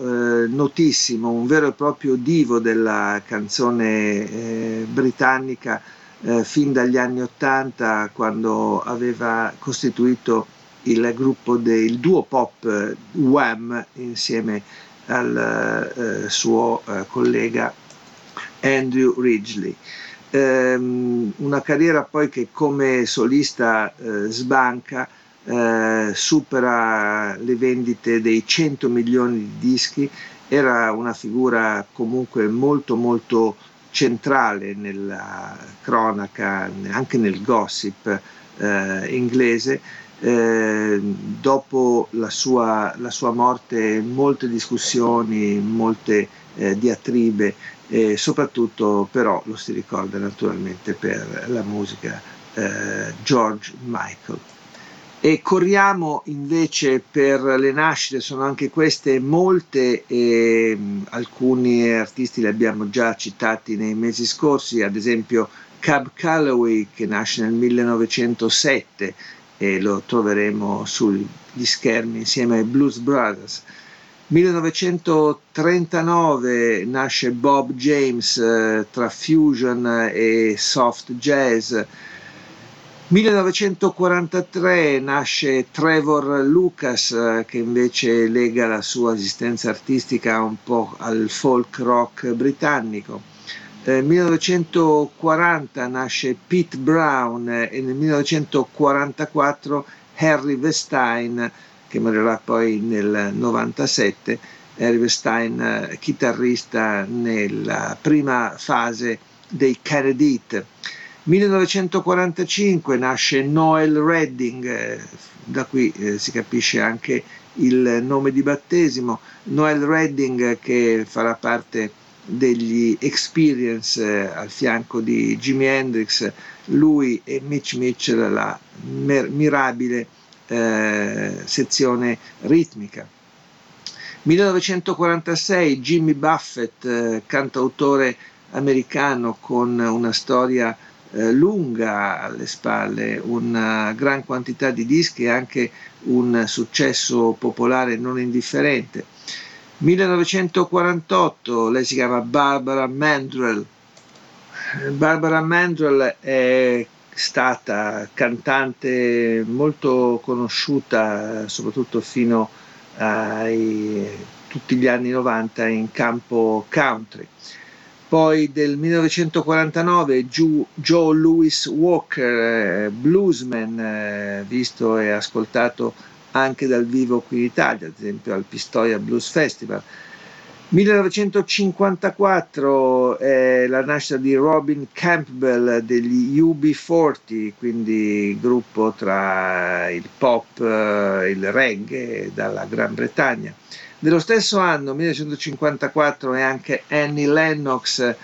notissimo, un vero e proprio divo della canzone britannica eh, fin dagli anni Ottanta quando aveva costituito il gruppo del duo pop eh, Wham insieme al eh, suo eh, collega Andrew Ridgely. Ehm, una carriera poi che come solista eh, sbanca, eh, supera le vendite dei 100 milioni di dischi, era una figura comunque molto molto centrale nella cronaca, anche nel gossip eh, inglese. Eh, dopo la sua, la sua, morte molte discussioni, molte eh, diatribe, e soprattutto però lo si ricorda naturalmente per la musica eh, George Michael. E corriamo invece per le nascite, sono anche queste molte e alcuni artisti li abbiamo già citati nei mesi scorsi, ad esempio Cab Calloway che nasce nel 1907 e lo troveremo sugli schermi insieme ai Blues Brothers. 1939 nasce Bob James eh, tra fusion e soft jazz 1943 nasce Trevor Lucas eh, che invece lega la sua esistenza artistica un po' al folk rock britannico. Eh, nel 1940 nasce Pete Brown eh, e nel 1944 Harry Westein che morirà poi nel 97, Harry Westein chitarrista nella prima fase dei Kennedy 1945 nasce Noel Redding, eh, da qui eh, si capisce anche il nome di battesimo, Noel Redding che farà parte degli Experience eh, al fianco di Jimi Hendrix, lui e Mitch Mitchell la mer- mirabile eh, sezione ritmica. 1946 Jimmy Buffett, eh, cantautore americano con una storia eh, lunga alle spalle, una gran quantità di dischi e anche un successo popolare non indifferente. 1948, lei si chiama Barbara Mandrell. Barbara Mandrell è stata cantante molto conosciuta, soprattutto fino a tutti gli anni 90 in campo country. Poi del 1949 Joe Louis Walker, eh, bluesman, eh, visto e ascoltato anche dal vivo qui in Italia, ad esempio al Pistoia Blues Festival. 1954 è la nascita di Robin Campbell degli UB40, quindi gruppo tra il pop e il reggae dalla Gran Bretagna. Dello stesso anno, 1954, è anche Annie Lennox,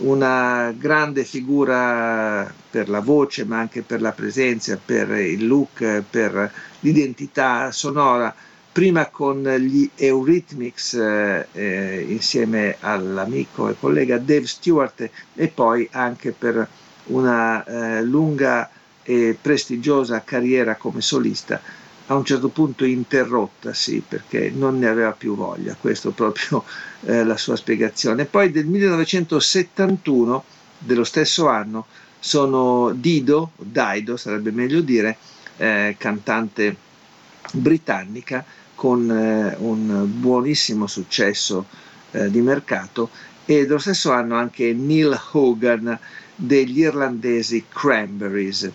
una grande figura per la voce, ma anche per la presenza, per il look, per l'identità sonora, prima con gli Eurythmics eh, eh, insieme all'amico e collega Dave Stewart e poi anche per una eh, lunga e prestigiosa carriera come solista a un certo punto interrottasi perché non ne aveva più voglia, questa è proprio [laughs] eh, la sua spiegazione. Poi del 1971, dello stesso anno, sono Dido, Dido sarebbe meglio dire, eh, cantante britannica con eh, un buonissimo successo eh, di mercato e dello stesso anno anche Neil Hogan degli irlandesi Cranberries.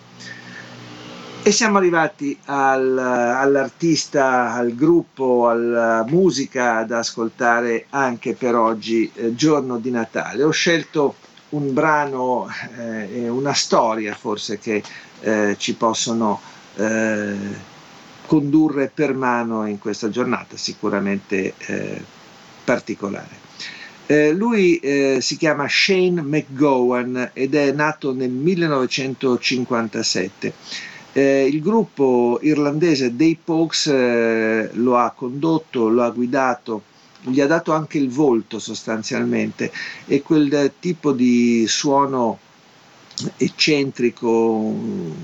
E siamo arrivati al, all'artista, al gruppo, alla musica da ascoltare anche per oggi, eh, giorno di Natale. Ho scelto un brano eh, e una storia forse che eh, ci possono eh, condurre per mano in questa giornata sicuramente eh, particolare. Eh, lui eh, si chiama Shane McGowan ed è nato nel 1957 eh, il gruppo irlandese dei Pokes eh, lo ha condotto, lo ha guidato, gli ha dato anche il volto sostanzialmente e quel tipo di suono eccentrico,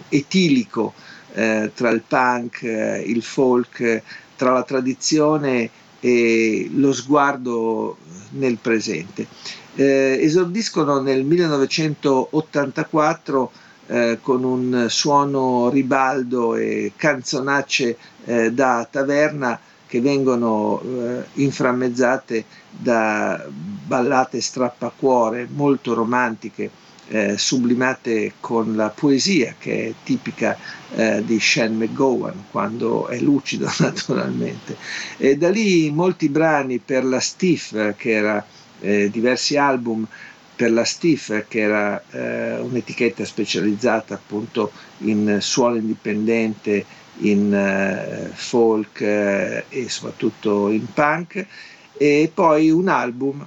etilico eh, tra il punk, eh, il folk, tra la tradizione e lo sguardo nel presente. Eh, esordiscono nel 1984 eh, con un suono ribaldo e canzonacce eh, da taverna che vengono eh, inframmezzate da ballate strappacuore molto romantiche, eh, sublimate con la poesia che è tipica eh, di Shane McGowan quando è lucido [laughs] naturalmente. E da lì molti brani per la Stiff, che era diversi album, per la Stiff, che era eh, un'etichetta specializzata appunto in suono indipendente, in eh, folk eh, e soprattutto in punk, e poi un album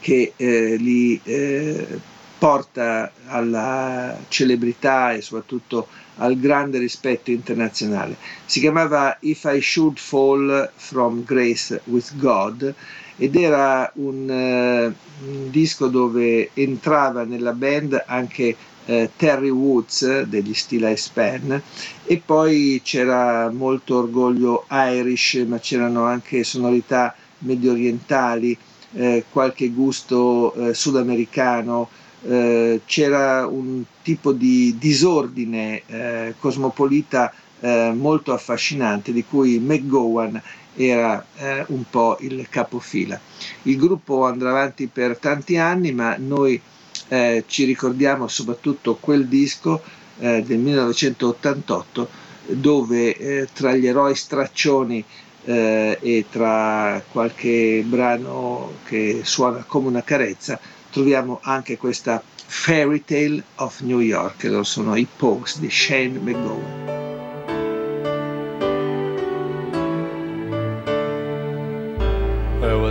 che eh, li eh, porta alla celebrità e soprattutto al grande rispetto internazionale. Si chiamava If I Should Fall from Grace with God ed era un, uh, un disco dove entrava nella band anche uh, Terry Woods degli Stila Span e poi c'era molto orgoglio Irish ma c'erano anche sonorità medio orientali eh, qualche gusto eh, sudamericano eh, c'era un tipo di disordine eh, cosmopolita eh, molto affascinante di cui McGowan era eh, un po' il capofila. Il gruppo andrà avanti per tanti anni, ma noi eh, ci ricordiamo soprattutto quel disco eh, del 1988 dove tra gli eroi straccioni e tra qualche brano che suona come una carezza troviamo anche questa Fairy Tale of New York, loro sono i Pogues di Shane McGowan.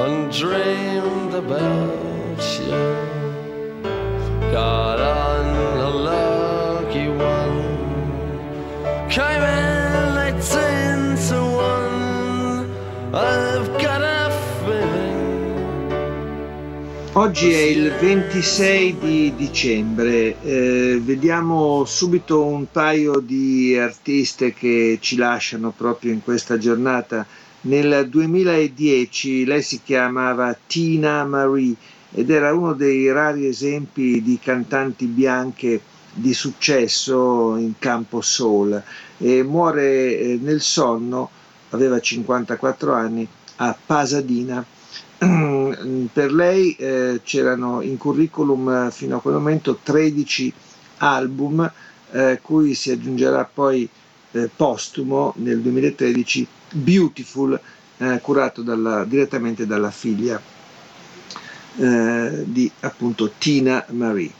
and dreamed about you. Got on a lucky one, came in eighteen to one. I've got a feeling. Oggi è il 26 di dicembre, eh, vediamo subito un paio di artiste che ci lasciano proprio in questa giornata. Nel 2010 lei si chiamava Tina Marie ed era uno dei rari esempi di cantanti bianche di successo in campo soul. E muore eh, nel sonno, aveva 54 anni, a Pasadena. [clears throat] Per lei eh, c'erano in curriculum eh, fino a quel momento 13 album, eh, cui si aggiungerà poi eh, postumo nel 2013 Beautiful, eh, curato dalla, direttamente dalla figlia eh, di appunto Tina Marie.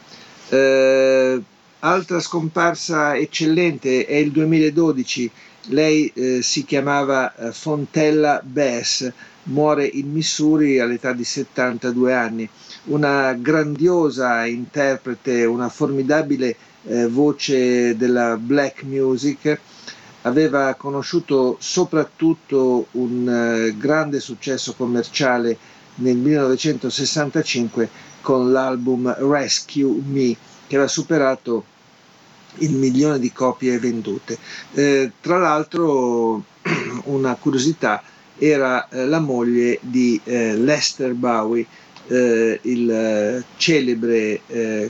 altra scomparsa eccellente è il 2012, lei si chiamava Fontella Bass muore in Missouri all'età di 72 anni, una grandiosa interprete, una formidabile eh, voce della black music, aveva conosciuto soprattutto un eh, grande successo commerciale nel 1965 con l'album Rescue Me che aveva superato il milione di copie vendute. Eh, tra l'altro [clears throat] una curiosità era eh, la moglie di eh, Lester Bowie, eh, il eh, celebre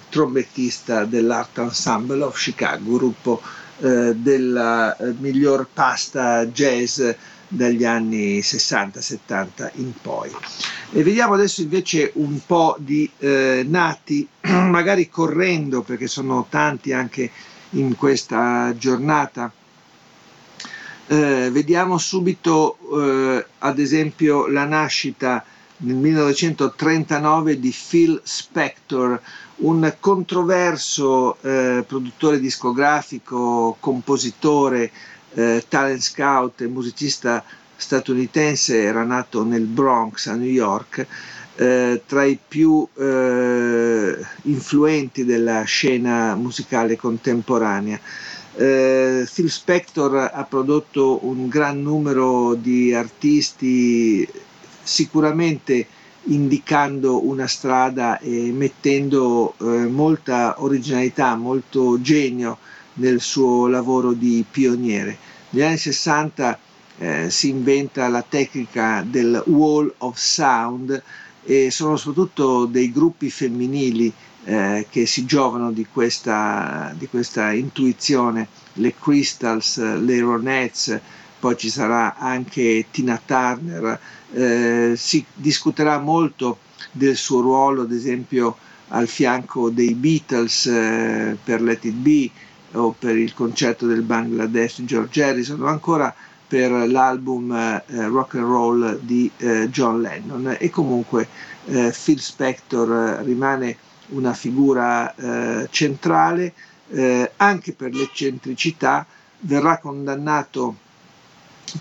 trombettista dell'Art Ensemble of Chicago, gruppo eh, della miglior pasta jazz dagli anni 60-70 in poi. E vediamo adesso invece un po' di nati, [clears throat] magari correndo perché sono tanti anche in questa giornata eh, vediamo subito eh, ad esempio la nascita nel 1939 di Phil Spector, un controverso eh, produttore discografico, compositore, eh, talent scout e musicista statunitense, era nato nel Bronx a New York, eh, tra i più eh, influenti della scena musicale contemporanea. Eh, Phil Spector ha prodotto un gran numero di artisti, sicuramente indicando una strada e mettendo eh, molta originalità, molto genio nel suo lavoro di pioniere. Negli anni 60 eh, si inventa la tecnica del wall of sound e sono soprattutto dei gruppi femminili eh, che si giovano di questa, di questa intuizione, le Crystals, le Ronettes, poi ci sarà anche Tina Turner, eh, si discuterà molto del suo ruolo, ad esempio al fianco dei Beatles eh, per Let It Be o per il concerto del Bangladesh di George Harrison o ancora per l'album eh, rock and roll di eh, John Lennon. E comunque eh, Phil Spector rimane una figura eh, centrale, eh, anche per l'eccentricità, verrà condannato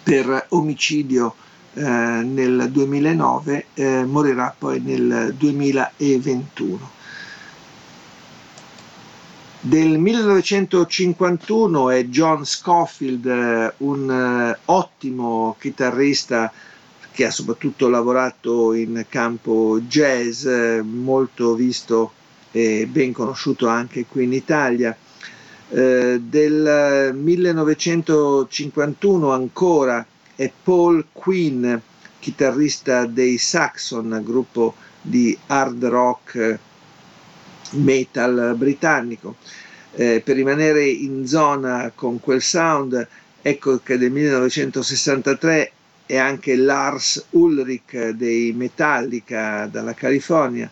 per omicidio eh, nel 2009, eh, morirà poi nel 2021. Del 1951 è John Scofield, eh, un eh, ottimo chitarrista che ha soprattutto lavorato in campo jazz, molto visto e ben conosciuto anche qui in Italia. Eh, del 1951 ancora è Paul Quinn, chitarrista dei Saxon, gruppo di hard rock metal britannico. Eh, per rimanere in zona con quel sound, ecco che del 1963 è anche Lars Ulrich dei Metallica dalla California,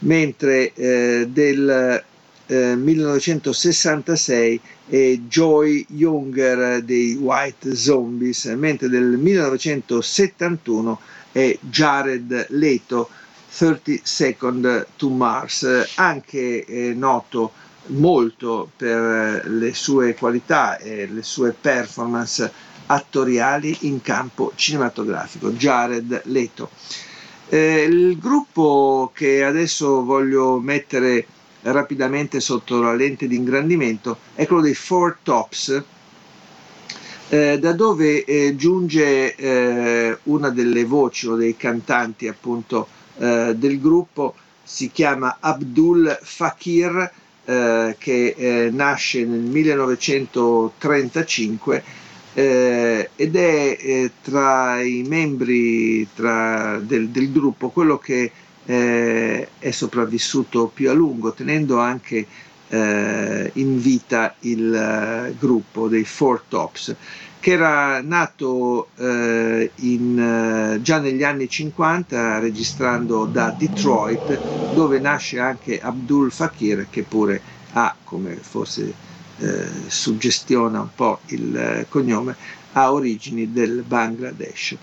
mentre eh, del eh, 1966 è Joy Younger dei White Zombies, mentre del 1971 è Jared Leto 30 Second to Mars, anche eh, noto molto per le sue qualità e le sue performance attoriali in campo cinematografico, Jared Leto. Eh, il gruppo che adesso voglio mettere rapidamente sotto la lente di ingrandimento è quello dei Four Tops, eh, da dove eh, giunge eh, una delle voci o dei cantanti appunto eh, del gruppo, si chiama Abdul Fakir, eh, che eh, nasce nel 1935 ed è tra i membri tra del, del gruppo quello che eh, è sopravvissuto più a lungo, tenendo anche eh, in vita il uh, gruppo dei Four Tops, che era nato eh, in, già negli anni 50 registrando da Detroit, dove nasce anche Abdul Fakir, che pure ha, come forse eh, suggestiona un po' il cognome, ha origini del Bangladesh.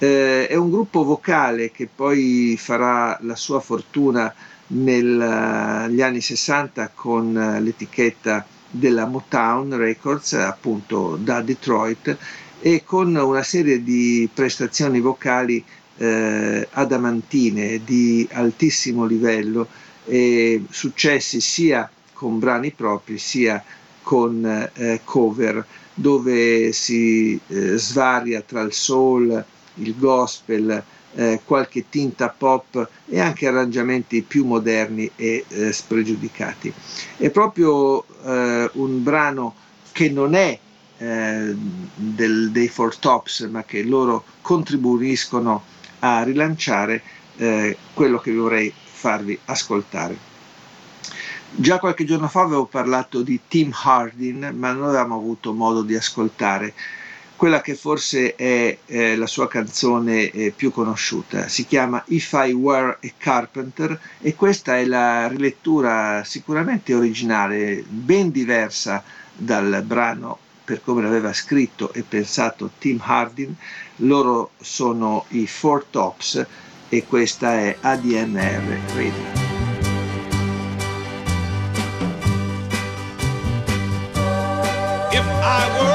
Eh, è un gruppo vocale che poi farà la sua fortuna negli anni 60 con l'etichetta della Motown Records, appunto da Detroit, e con una serie di prestazioni vocali eh, adamantine di altissimo livello e successi sia con brani propri sia con eh, cover dove si eh, svaria tra il soul, il gospel, eh, qualche tinta pop e anche arrangiamenti più moderni e eh, spregiudicati. È proprio eh, un brano che non è eh, del, dei Four Tops, ma che loro contribuiscono a rilanciare eh, quello che vorrei farvi ascoltare. Già qualche giorno fa avevo parlato di Tim Hardin, ma non avevamo avuto modo di ascoltare quella che forse è eh, la sua canzone eh, più conosciuta. Si chiama If I Were a Carpenter e questa è la rilettura sicuramente originale, ben diversa dal brano per come l'aveva scritto e pensato Tim Hardin. Loro sono i Four Tops e questa è ADMR Radio. If I were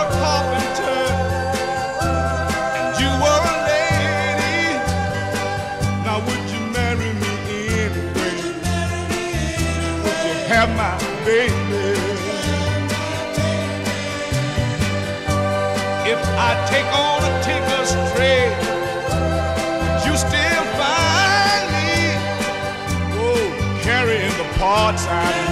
I take on a tinker's trade, you still find me, oh, carrying the parts I made.